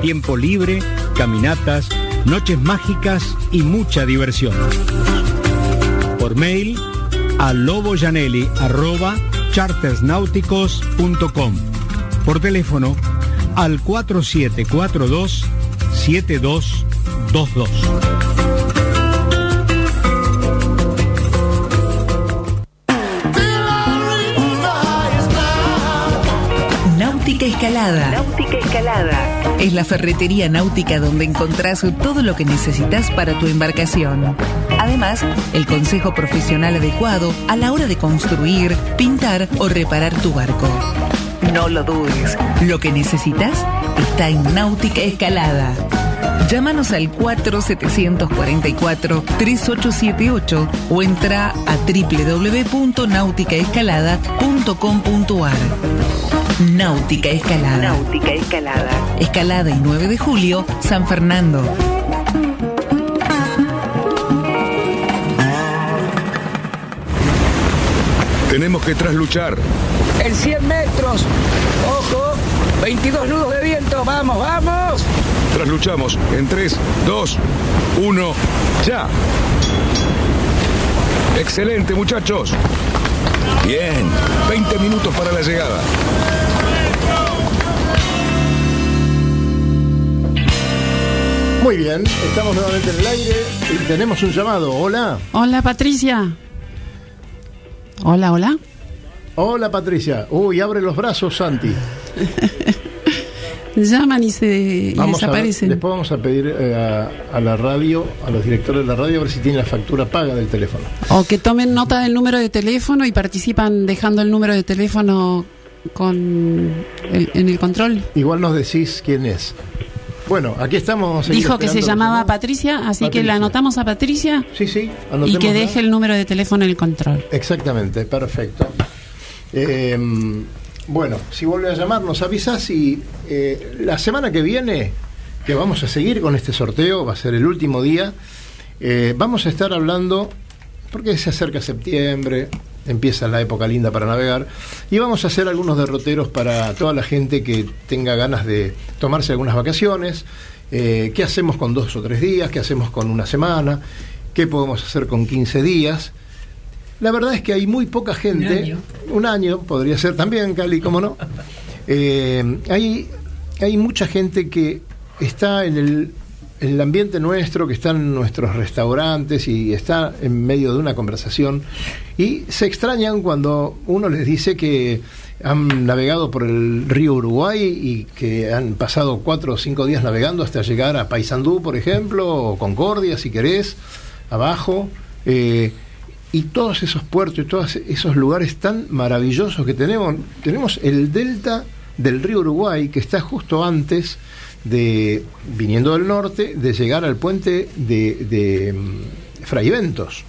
Tiempo libre, caminatas, noches mágicas y mucha diversión. Por mail a loboyanelli.chartersnáuticos.com. Por teléfono al 4742 7222. Náutica Escalada. Náutica Escalada. Es la ferretería náutica donde encontrás todo lo que necesitas para tu embarcación. Además, el consejo profesional adecuado a la hora de construir, pintar o reparar tu barco. No lo dudes, lo que necesitas está en Náutica Escalada. Llámanos al 4744-3878 o entra a www.nauticaescalada.com.ar. Náutica Escalada. Náutica Escalada. Escalada y 9 de julio, San Fernando. Tenemos que trasluchar. En 100 metros. Ojo. 22 nudos de viento. Vamos, vamos. Trasluchamos en 3, 2, 1, ya. Excelente, muchachos. Bien, 20 minutos para la llegada. Muy bien, estamos nuevamente en el aire y tenemos un llamado. Hola. Hola, Patricia. Hola, hola. Hola Patricia. Uy, abre los brazos, Santi. Llaman y se y a ver, desaparecen. después vamos a pedir eh, a, a la radio, a los directores de la radio, a ver si tienen la factura paga del teléfono. O que tomen nota del número de teléfono y participan dejando el número de teléfono con el- en el control. Igual nos decís quién es. Bueno, aquí estamos. Dijo que se llamaba Patricia, así que la anotamos a Patricia. Sí, sí. Y que deje el número de teléfono en el control. Exactamente, perfecto. Eh, bueno, si vuelve a llamar, nos avisas y eh, la semana que viene, que vamos a seguir con este sorteo, va a ser el último día, eh, vamos a estar hablando, porque se acerca septiembre, empieza la época linda para navegar, y vamos a hacer algunos derroteros para toda la gente que tenga ganas de tomarse algunas vacaciones, eh, qué hacemos con dos o tres días, qué hacemos con una semana, qué podemos hacer con 15 días. La verdad es que hay muy poca gente. Un año. Un año, podría ser también, Cali, cómo no. Eh, hay, hay mucha gente que está en el, en el ambiente nuestro, que está en nuestros restaurantes y está en medio de una conversación y se extrañan cuando uno les dice que han navegado por el río Uruguay y que han pasado cuatro o cinco días navegando hasta llegar a Paysandú, por ejemplo, o Concordia, si querés, abajo. eh, y todos esos puertos y todos esos lugares tan maravillosos que tenemos. Tenemos el delta del río Uruguay, que está justo antes de, viniendo del norte, de llegar al puente de, de mm, Fraiventos,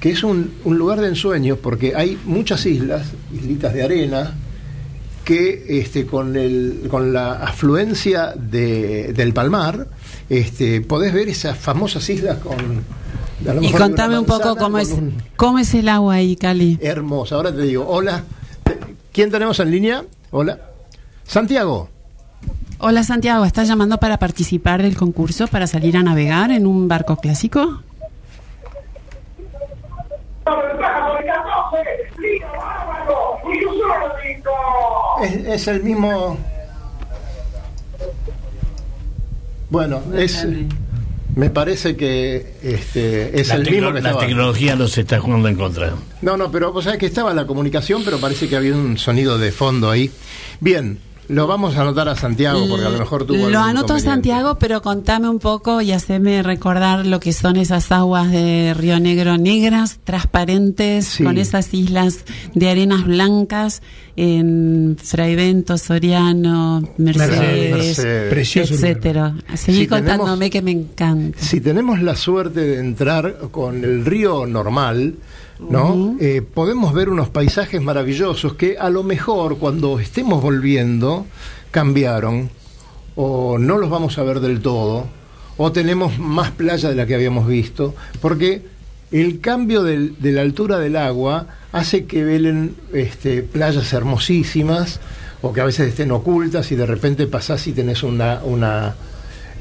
que es un, un lugar de ensueño porque hay muchas islas, islitas de arena, que este, con, el, con la afluencia de- del Palmar este, podés ver esas famosas islas con... Y contame un poco cómo es, un- cómo es el agua ahí, Cali. Hermosa. Ahora te digo, hola. ¿Quién tenemos en línea? Hola. Santiago. Hola Santiago, ¿estás llamando para participar del concurso para salir a navegar en un barco clásico? Es, es el mismo. Bueno, es. Me parece que este, es la, el mismo que la estaba. tecnología nos está jugando en contra. No, no, pero vos sabés que estaba la comunicación, pero parece que había un sonido de fondo ahí. Bien, lo vamos a anotar a Santiago porque a lo mejor tuvo. Lo anoto inconveniente. Santiago, pero contame un poco y haceme recordar lo que son esas aguas de Río Negro negras, transparentes, Sí. con esas islas de arenas blancas en Fraivento, Soriano, Mercedes, Mercedes. Precioso etcétera. Seguí Si tenemos- contándome que me encanta. Si tenemos la suerte de entrar con el río normal, ¿no? Eh, podemos ver unos paisajes maravillosos que a lo mejor cuando estemos volviendo cambiaron o no los vamos a ver del todo o tenemos más playa de la que habíamos visto porque el cambio del- de la altura del agua hace que velen este, playas hermosísimas o que a veces estén ocultas y de repente pasás y tenés una, una,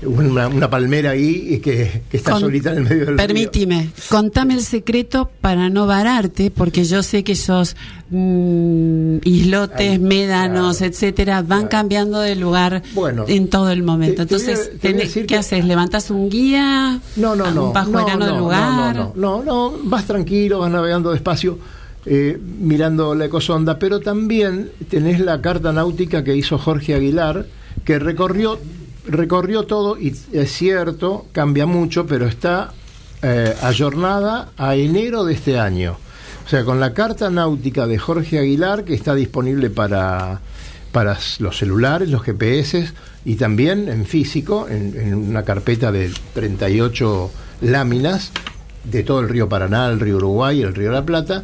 una, una palmera ahí y que, que está Con- solita en el medio del río. Permítime, contame el secreto para no vararte, porque yo sé que esos mm, islotes, médanos, etcétera, van cambiando de lugar Bueno, en todo el momento. te- te voy a- Entonces, te voy a ¿qué que- haces? ¿Levantas un guía? No, no, no. ¿Un pajuerano no, del no, lugar? No, no, no, no, vas tranquilo, vas navegando despacio, eh, mirando la ecosonda, pero también tenés la carta náutica que hizo Jorge Aguilar, que recorrió, recorrió todo y es cierto, cambia mucho, pero está eh, ayornada a enero de este año. O sea, con la carta náutica de Jorge Aguilar, que está disponible para, para los celulares, los GPS, y también en físico, en, en una carpeta de 38 láminas de todo el río Paraná, el río Uruguay, el río La Plata,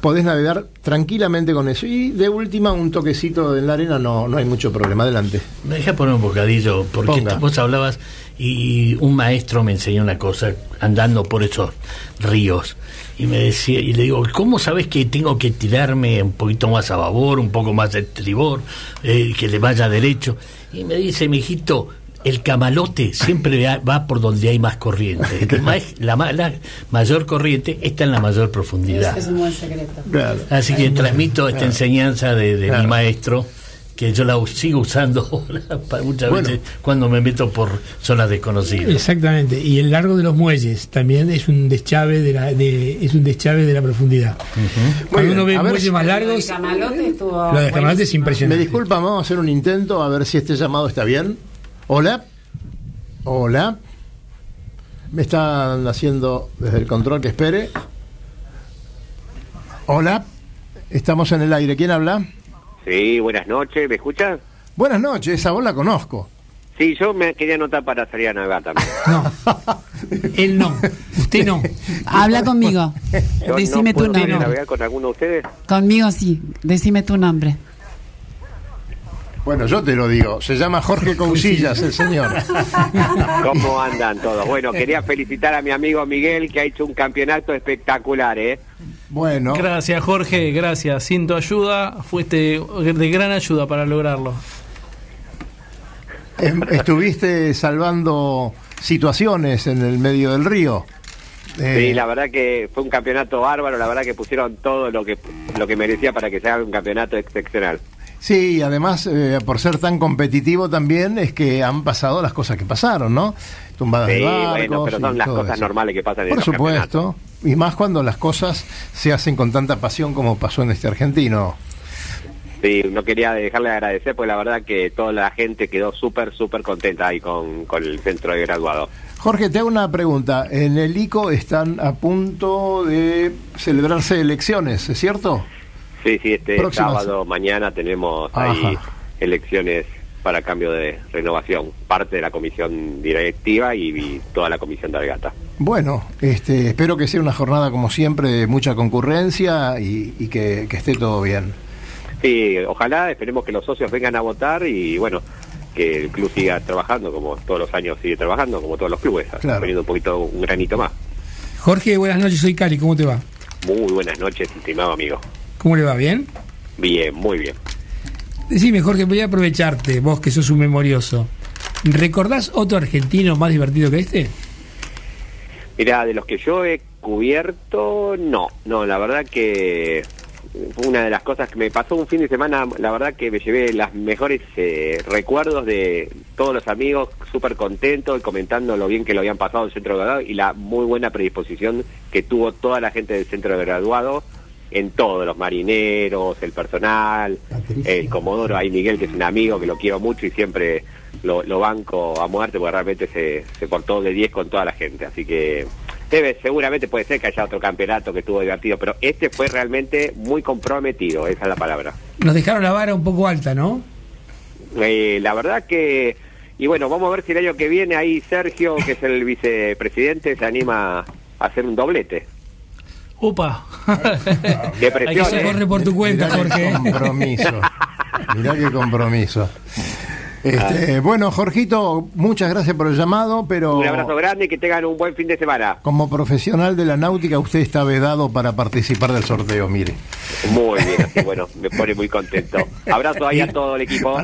podés navegar tranquilamente con eso. Y de última, un toquecito en la arena, no, no hay mucho problema. Adelante. Me deja poner un bocadillo, porque Ponga. vos hablabas y un maestro me enseñó una cosa andando por esos ríos. Y me decía, y le digo, ¿cómo sabes que tengo que tirarme un poquito más a babor, un poco más de estribor, eh, que le vaya derecho? Y me dice, mi hijito, el camalote siempre va- por donde hay más corriente. La, ma- la mayor corriente está en la mayor profundidad. un buen secreto. Así que transmito esta Claro. enseñanza de, de Claro. mi maestro, que yo la sigo usando ahora para muchas Bueno. veces cuando me meto por zonas desconocidas. Exactamente. Y el largo de los muelles también es un deschave de la, de, es un deschave de la profundidad. Cuando uno ve muelles si- más largos, Camalote estuvo lo de Camalote es Me impresionante. disculpa, vamos a hacer un intento a ver si este llamado está bien. Hola. Hola. Me están haciendo desde el control que espere. Hola. Estamos en el aire. ¿Quién habla? Sí, buenas noches, ¿me escuchas? Buenas noches, esa voz la conozco. Sí, yo me quería anotar para salir a navegar también. Él no, usted no. Habla conmigo. Yo Decime no tu puedo nombre. navegar con alguno de ustedes. Conmigo sí. Decime tu nombre. Bueno, yo te lo digo. Se llama Jorge Cousillas, el señor. ¿Cómo andan todos? Bueno, quería felicitar a mi amigo Miguel que ha hecho un campeonato espectacular, ¿eh? Bueno. Gracias, Jorge, gracias. Sin tu ayuda, fuiste de gran ayuda para lograrlo. Em, Estuviste salvando situaciones en el medio del río. Eh, Sí, la verdad que fue un campeonato bárbaro, la verdad que pusieron todo lo que lo que merecía para que sea un campeonato excepcional. Sí, además, eh, por ser tan competitivo también, es que han pasado las cosas que pasaron, ¿no? Tumbadas Sí, de barcos bueno, pero son las cosas eso. normales que pasan en Por campeonatos. supuesto, y más cuando las cosas se hacen con tanta pasión como pasó en este argentino. Sí, no quería dejarle de agradecer porque la verdad que toda la gente quedó súper, súper contenta ahí con, con el centro de graduado. Jorge, te hago una pregunta. En el ICO están a punto de celebrarse elecciones, ¿es cierto? Sí, sí, este Próximas. sábado, mañana tenemos ahí Ajá. elecciones para cambio de renovación, parte de la comisión directiva y, y toda la comisión de regata. Bueno, este, espero que sea una jornada como siempre de mucha concurrencia y, y que, que esté todo bien. Sí, ojalá, esperemos que los socios vengan a votar y bueno, que el club siga trabajando como todos los años sigue trabajando, como todos los clubes, Claro. poniendo un poquito, un granito más. Jorge, buenas noches, soy Cali, ¿cómo te va? Muy buenas noches, estimado amigo. ¿Cómo le va? ¿Bien? Bien, muy bien. Decime, Jorge, voy a aprovecharte, vos que sos un memorioso. ¿Recordás otro argentino más divertido que este? Mira, de los que yo he cubierto, no, no, la verdad que fue una de las cosas que me pasó un fin de semana, la verdad que me llevé las mejores eh, recuerdos de todos los amigos, súper contentos y comentando lo bien que lo habían pasado en el centro de graduado y la muy buena predisposición que tuvo toda la gente del centro de graduado en todos, los marineros, el personal, el comodoro, ahí Miguel que es un amigo que lo quiero mucho y siempre lo, lo banco a muerte porque realmente se, se portó de 10 con toda la gente, así que debe, seguramente puede ser que haya otro campeonato que estuvo divertido, pero este fue realmente muy comprometido, esa es la palabra. Nos dejaron la vara un poco alta, ¿no? Eh, la verdad que, y bueno, vamos a ver si el año que viene ahí Sergio, que es el vicepresidente, se anima a hacer un doblete. Upa. De presión, Eso ¿eh? corre por tu cuenta, Mirá qué Jorge. compromiso. Mirá qué compromiso. Este, bueno, Jorgito, muchas gracias por el llamado, pero Un abrazo grande y que tengan un buen fin de semana. como profesional de la náutica, usted está vedado para participar del sorteo, mire. Muy bien, así bueno, me pone muy contento. Abrazo ahí a todo el equipo.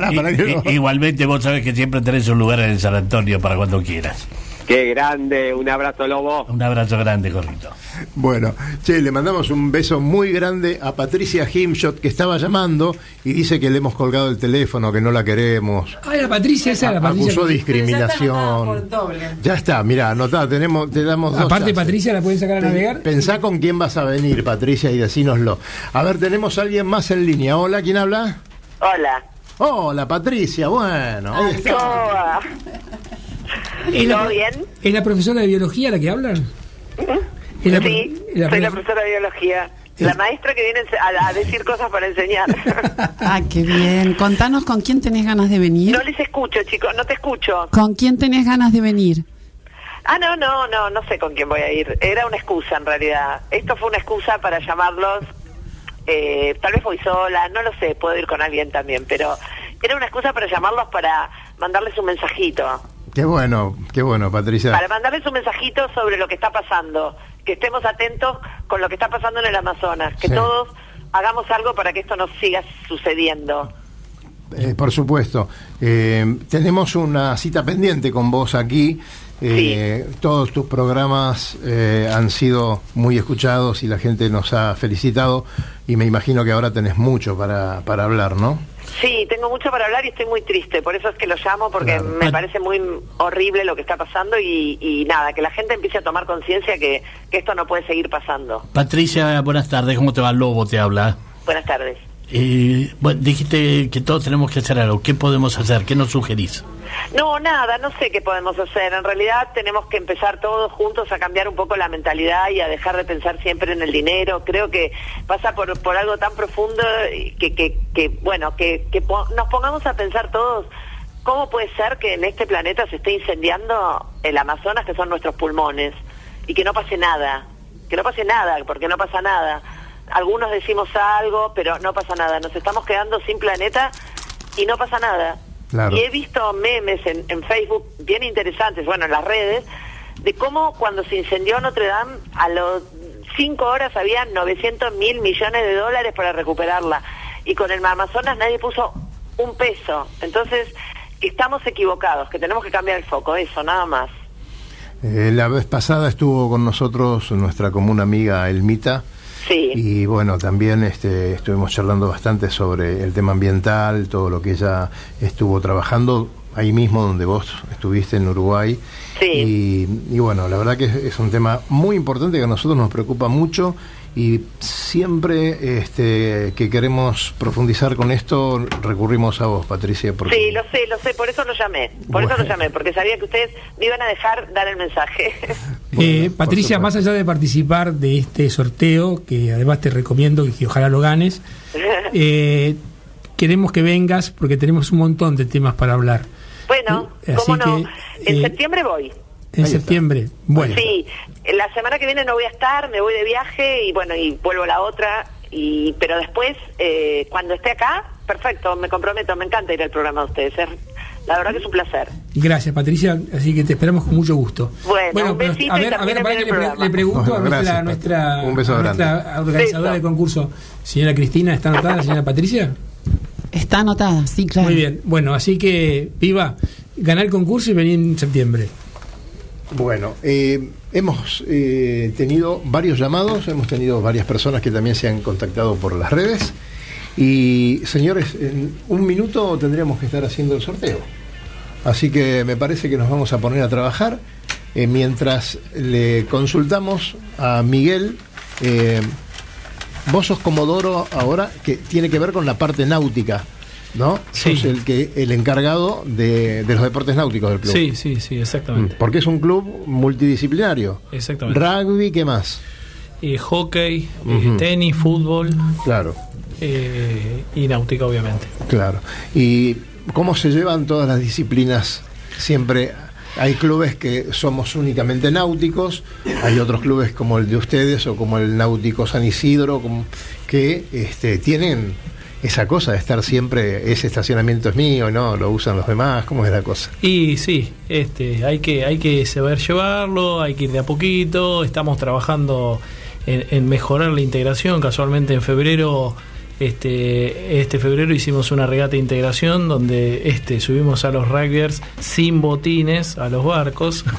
I- igualmente vos sabés que siempre tenés un lugar en San Antonio para cuando quieras. Qué grande, un abrazo Lobo. Un abrazo grande, Jorgito. Bueno, che, le mandamos un beso muy grande a Patricia Himshot, que estaba llamando y dice que le hemos colgado el teléfono, que no la queremos. Ah, la Patricia, esa la Patricia. Acusó discriminación. Ya está, mira, anotá, tenemos, te damos dos Aparte, chances. Patricia, ¿la pueden sacar a navegar? Pensá con quién vas a venir, Patricia, y decínoslo. A ver, tenemos a alguien más en línea. Hola, ¿quién habla? Hola. Hola, Patricia, bueno, ahí está. ¿Es la, ¿Todo bien? ¿Es la profesora de biología la que hablan? ¿Es la, Sí, es la soy la profe- profesora de biología. La maestra que viene a, a decir cosas para enseñar. Ah, qué bien. Contanos con quién tenés ganas de venir. No les escucho, chicos, no te escucho. ¿Con quién tenés ganas de venir? Ah, no, no, no, no sé con quién voy a ir. Era una excusa en realidad. Esto fue una excusa para llamarlos. eh, tal vez voy sola, no lo sé, puedo ir con alguien también, pero era una excusa para llamarlos para mandarles un mensajito. Qué bueno, qué bueno, Patricia. Para mandarles un mensajito sobre lo que está pasando. Que estemos atentos con lo que está pasando en el Amazonas. Que Sí. todos hagamos algo para que esto no siga sucediendo. Eh, por supuesto. Eh, tenemos una cita pendiente con vos aquí. Eh, Todos tus programas han sido muy escuchados y la gente nos ha felicitado y me imagino que ahora tenés mucho para, para hablar, ¿no? Sí, tengo mucho para hablar y estoy muy triste, por eso es que lo llamo, porque Claro. me parece muy horrible lo que está pasando y, y nada, que la gente empiece a tomar conciencia que, que esto no puede seguir pasando. Patricia, buenas tardes. ¿Cómo te va? Lobo te habla. Buenas tardes. Bueno, dijiste que todos tenemos que hacer algo. ¿Qué podemos hacer? ¿Qué nos sugerís? No, nada, no sé qué podemos hacer. En realidad tenemos que empezar todos juntos a cambiar un poco la mentalidad y a dejar de pensar siempre en el dinero. Creo que pasa por, por algo tan profundo que, que, que bueno, que, que nos pongamos a pensar todos cómo puede ser que en este planeta se esté incendiando el Amazonas, que son nuestros pulmones, y que no pase nada. Que no pase nada, porque no pasa nada. Algunos decimos algo, pero no pasa nada. Nos estamos quedando sin planeta y no pasa nada. Claro. Y he visto memes en, en Facebook bien interesantes, bueno, en las redes, de cómo cuando se incendió Notre Dame, a los cinco horas había 900 mil millones de dólares para recuperarla. Y con el Amazonas nadie puso un peso. Entonces, que estamos equivocados, que tenemos que cambiar el foco, eso, nada más. Eh, la vez pasada estuvo con nosotros nuestra común amiga Elmita. Sí. Y bueno, también este, estuvimos charlando bastante sobre el tema ambiental, todo lo que ella estuvo trabajando ahí mismo donde vos estuviste en Uruguay. Y, y bueno, la verdad que es, es un tema muy importante que a nosotros nos preocupa mucho y siempre este, que queremos profundizar con esto recurrimos a vos, Patricia. Porque Sí, lo sé, lo sé, por eso lo llamé. Por eso lo llamé, porque sabía que ustedes me iban a dejar dar el mensaje. Eh, Patricia, más allá de participar de este sorteo, que además te recomiendo y que ojalá lo ganes, eh, queremos que vengas porque tenemos un montón de temas para hablar. bueno, Así ¿cómo no? que, en eh, septiembre voy. En septiembre. Bueno, Sí, la semana que viene no voy a estar, me voy de viaje y bueno, y vuelvo la otra. Y, pero después, eh, cuando esté acá, perfecto, me comprometo, me encanta ir al programa de ustedes, es La verdad que es un placer. Gracias, Patricia. Así que te esperamos con mucho gusto. Bueno, un pero besito a y ver, a ver, para que le, pre- programa. le pregunto a Bueno, nuestra, gracias, nuestra, Un beso a nuestra grande. organizadora del concurso, señora Cristina, ¿está anotada la señora Patricia? Está anotada, sí, claro. Muy bien. Bueno, así que, viva, ganar el concurso y venir en septiembre. Bueno, eh, hemos eh, tenido varios llamados, hemos tenido varias personas que también se han contactado por las redes. Y señores, en un minuto tendríamos que estar haciendo el sorteo. Así que me parece que nos vamos a poner a trabajar eh, mientras le consultamos a Miguel. eh, vos sos Comodoro ahora, que tiene que ver con la parte náutica, ¿no? Sí. Sos el, que, el encargado de, de los deportes náuticos del club. Sí, sí, sí, exactamente. Porque es un club multidisciplinario. Exactamente. Rugby, ¿qué más? Y hockey, eh, tenis, fútbol Claro, eh, y náutica, obviamente. claro. ¿Y cómo se llevan todas las disciplinas? Siempre hay clubes que somos únicamente náuticos, hay otros clubes como el de ustedes o como el Náutico San Isidro, como- que este, tienen esa cosa de estar siempre, ese estacionamiento es mío, no, lo usan los demás, ¿cómo es la cosa? Y sí, este, hay que, hay que saber llevarlo, hay que ir de a poquito, estamos trabajando en, en mejorar la integración, casualmente en febrero, este, este febrero hicimos una regata de integración donde este, subimos a los rugbyers sin botines a los barcos.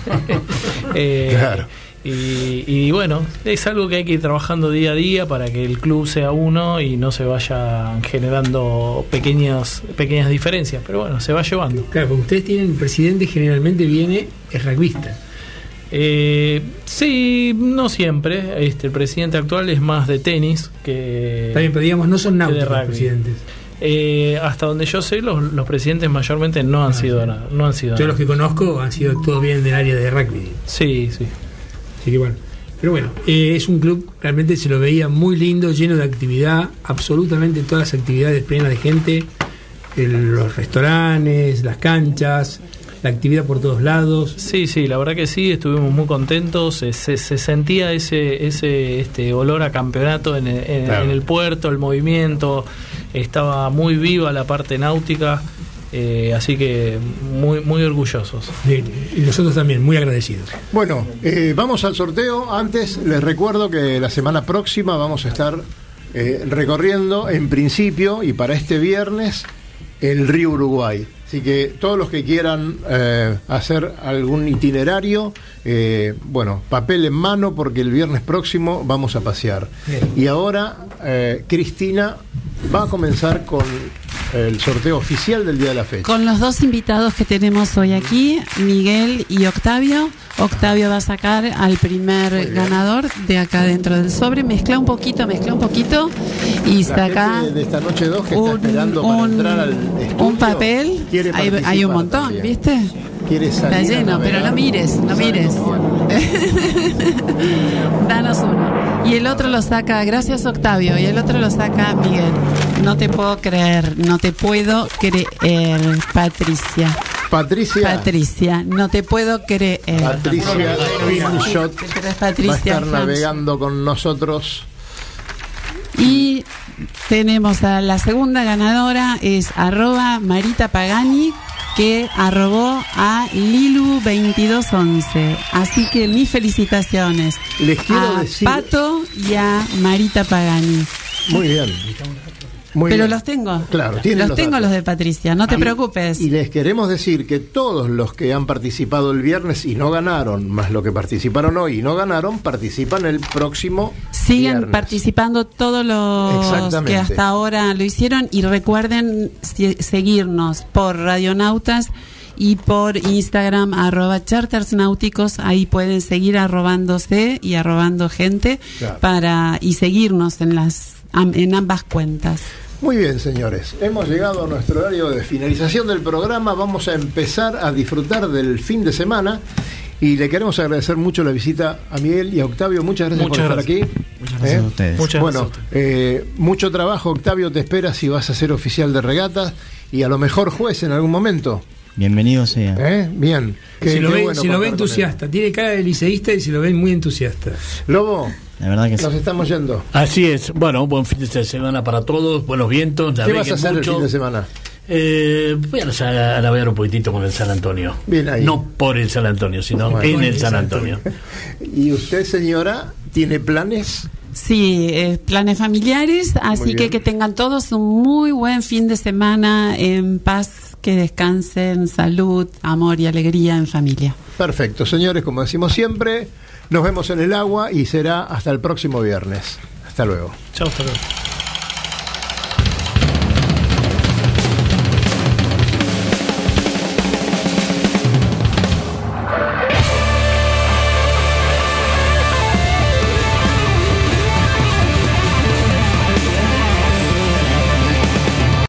Eh, Claro. Y, y bueno, es algo que hay que ir trabajando día a día para que el club sea uno y no se vayan generando pequeñas, pequeñas diferencias. Pero bueno, se va llevando. Claro, porque ustedes tienen, el presidente generalmente viene, es rugbyista. Eh, sí, no siempre. Este, el presidente actual es más de tenis que. Bien, pero digamos, no son náuticos los rugby. presidentes. Eh, hasta donde yo sé, los, los presidentes mayormente no han sido nada. No han sido Yo nada. los que conozco han sido todos bien del área de rugby. Sí, sí. Así que bueno. Pero bueno, eh, es un club, realmente se lo veía muy lindo, lleno de actividad, absolutamente todas las actividades plenas de gente, el- los restaurantes, las canchas, la actividad por todos lados. Sí, sí, la verdad que sí, estuvimos muy contentos, se, se- se sentía ese, ese este olor a campeonato en el, en- Claro. en el puerto, el movimiento, estaba muy viva la parte náutica, eh, así que muy, muy orgullosos. Y nosotros también, muy agradecidos. Bueno, eh, vamos al sorteo. Antes les recuerdo que la semana próxima vamos a estar eh, recorriendo, en principio, y para este viernes, el río Uruguay. Así que todos los que quieran eh, hacer algún itinerario, eh, bueno, papel en mano, porque el viernes próximo vamos a pasear. Y ahora, eh, Cristina va a comenzar con el sorteo oficial del día de la fecha. Con los dos invitados que tenemos hoy aquí, Miguel y Octavio. Octavio va a sacar al primer ganador de acá dentro del sobre. Mezcla un poquito, mezcla un poquito y saca de esta noche 2 que un- está esperando para un- entrar al estudio, un papel. Hay, hay un montón, también. ¿viste? Quiere salir Está lleno, pero no mires, no mires. Danos uno. Y el otro lo saca, gracias Octavio, y el otro lo saca Miguel. No te puedo creer, no te puedo creer, Patricia. Patricia. Patricia, no te puedo creer. Patricia Pero es va Patricia a estar Hans. navegando con nosotros. Y tenemos a la segunda ganadora, es arroba Marita Pagani, que arrobó a Lilu2211. Así que mis felicitaciones Les quiero a decir- Pato y a Marita Pagani. Muy bien. Muy Pero bien. los tengo. Claro, los los tengo datos. los de Patricia, no te Y- preocupes. Y les queremos decir que todos los que han participado el viernes y no ganaron, más lo que participaron hoy y no ganaron, participan el próximo Siguen viernes. participando todos los que hasta ahora lo hicieron y recuerden seguirnos por Radionautas y por Instagram arroba charters náuticos ahí pueden seguir arrobándose y arrobando gente Claro. para y seguirnos en las en ambas cuentas Muy bien, señores. Hemos llegado a nuestro horario de finalización del programa. Vamos a empezar a disfrutar del fin de semana. Y le queremos agradecer mucho la visita a Miguel y a Octavio. Muchas gracias Muchas por gracias. estar aquí. Muchas gracias a ustedes. Muchas bueno, gracias a eh, mucho trabajo, Octavio. Te espera si vas a ser oficial de regatas y a lo mejor juez en algún momento. Bienvenido sea. ¿Eh? Bien. Qué- si lo ve, bueno si lo ve entusiasta, tiene cara de liceísta y se lo ven muy entusiasta. Lobo, La verdad que sí. nos estamos yendo. Así es. Bueno, buen fin de semana para todos, buenos vientos, ¿Qué vas a hacer mucho. el fin de semana? Eh, voy a, a navegar un poquitito con el San Antonio. Bien ahí. No por el San Antonio, sino Bueno. en el San Antonio. ¿Y usted, señora, tiene planes? Sí, eh, planes familiares, así que que tengan todos un muy buen fin de semana en paz, que descansen, salud, amor y alegría en familia. Perfecto, señores, como decimos siempre, nos vemos en el agua y será hasta el próximo viernes. Hasta luego. Chao, hasta luego.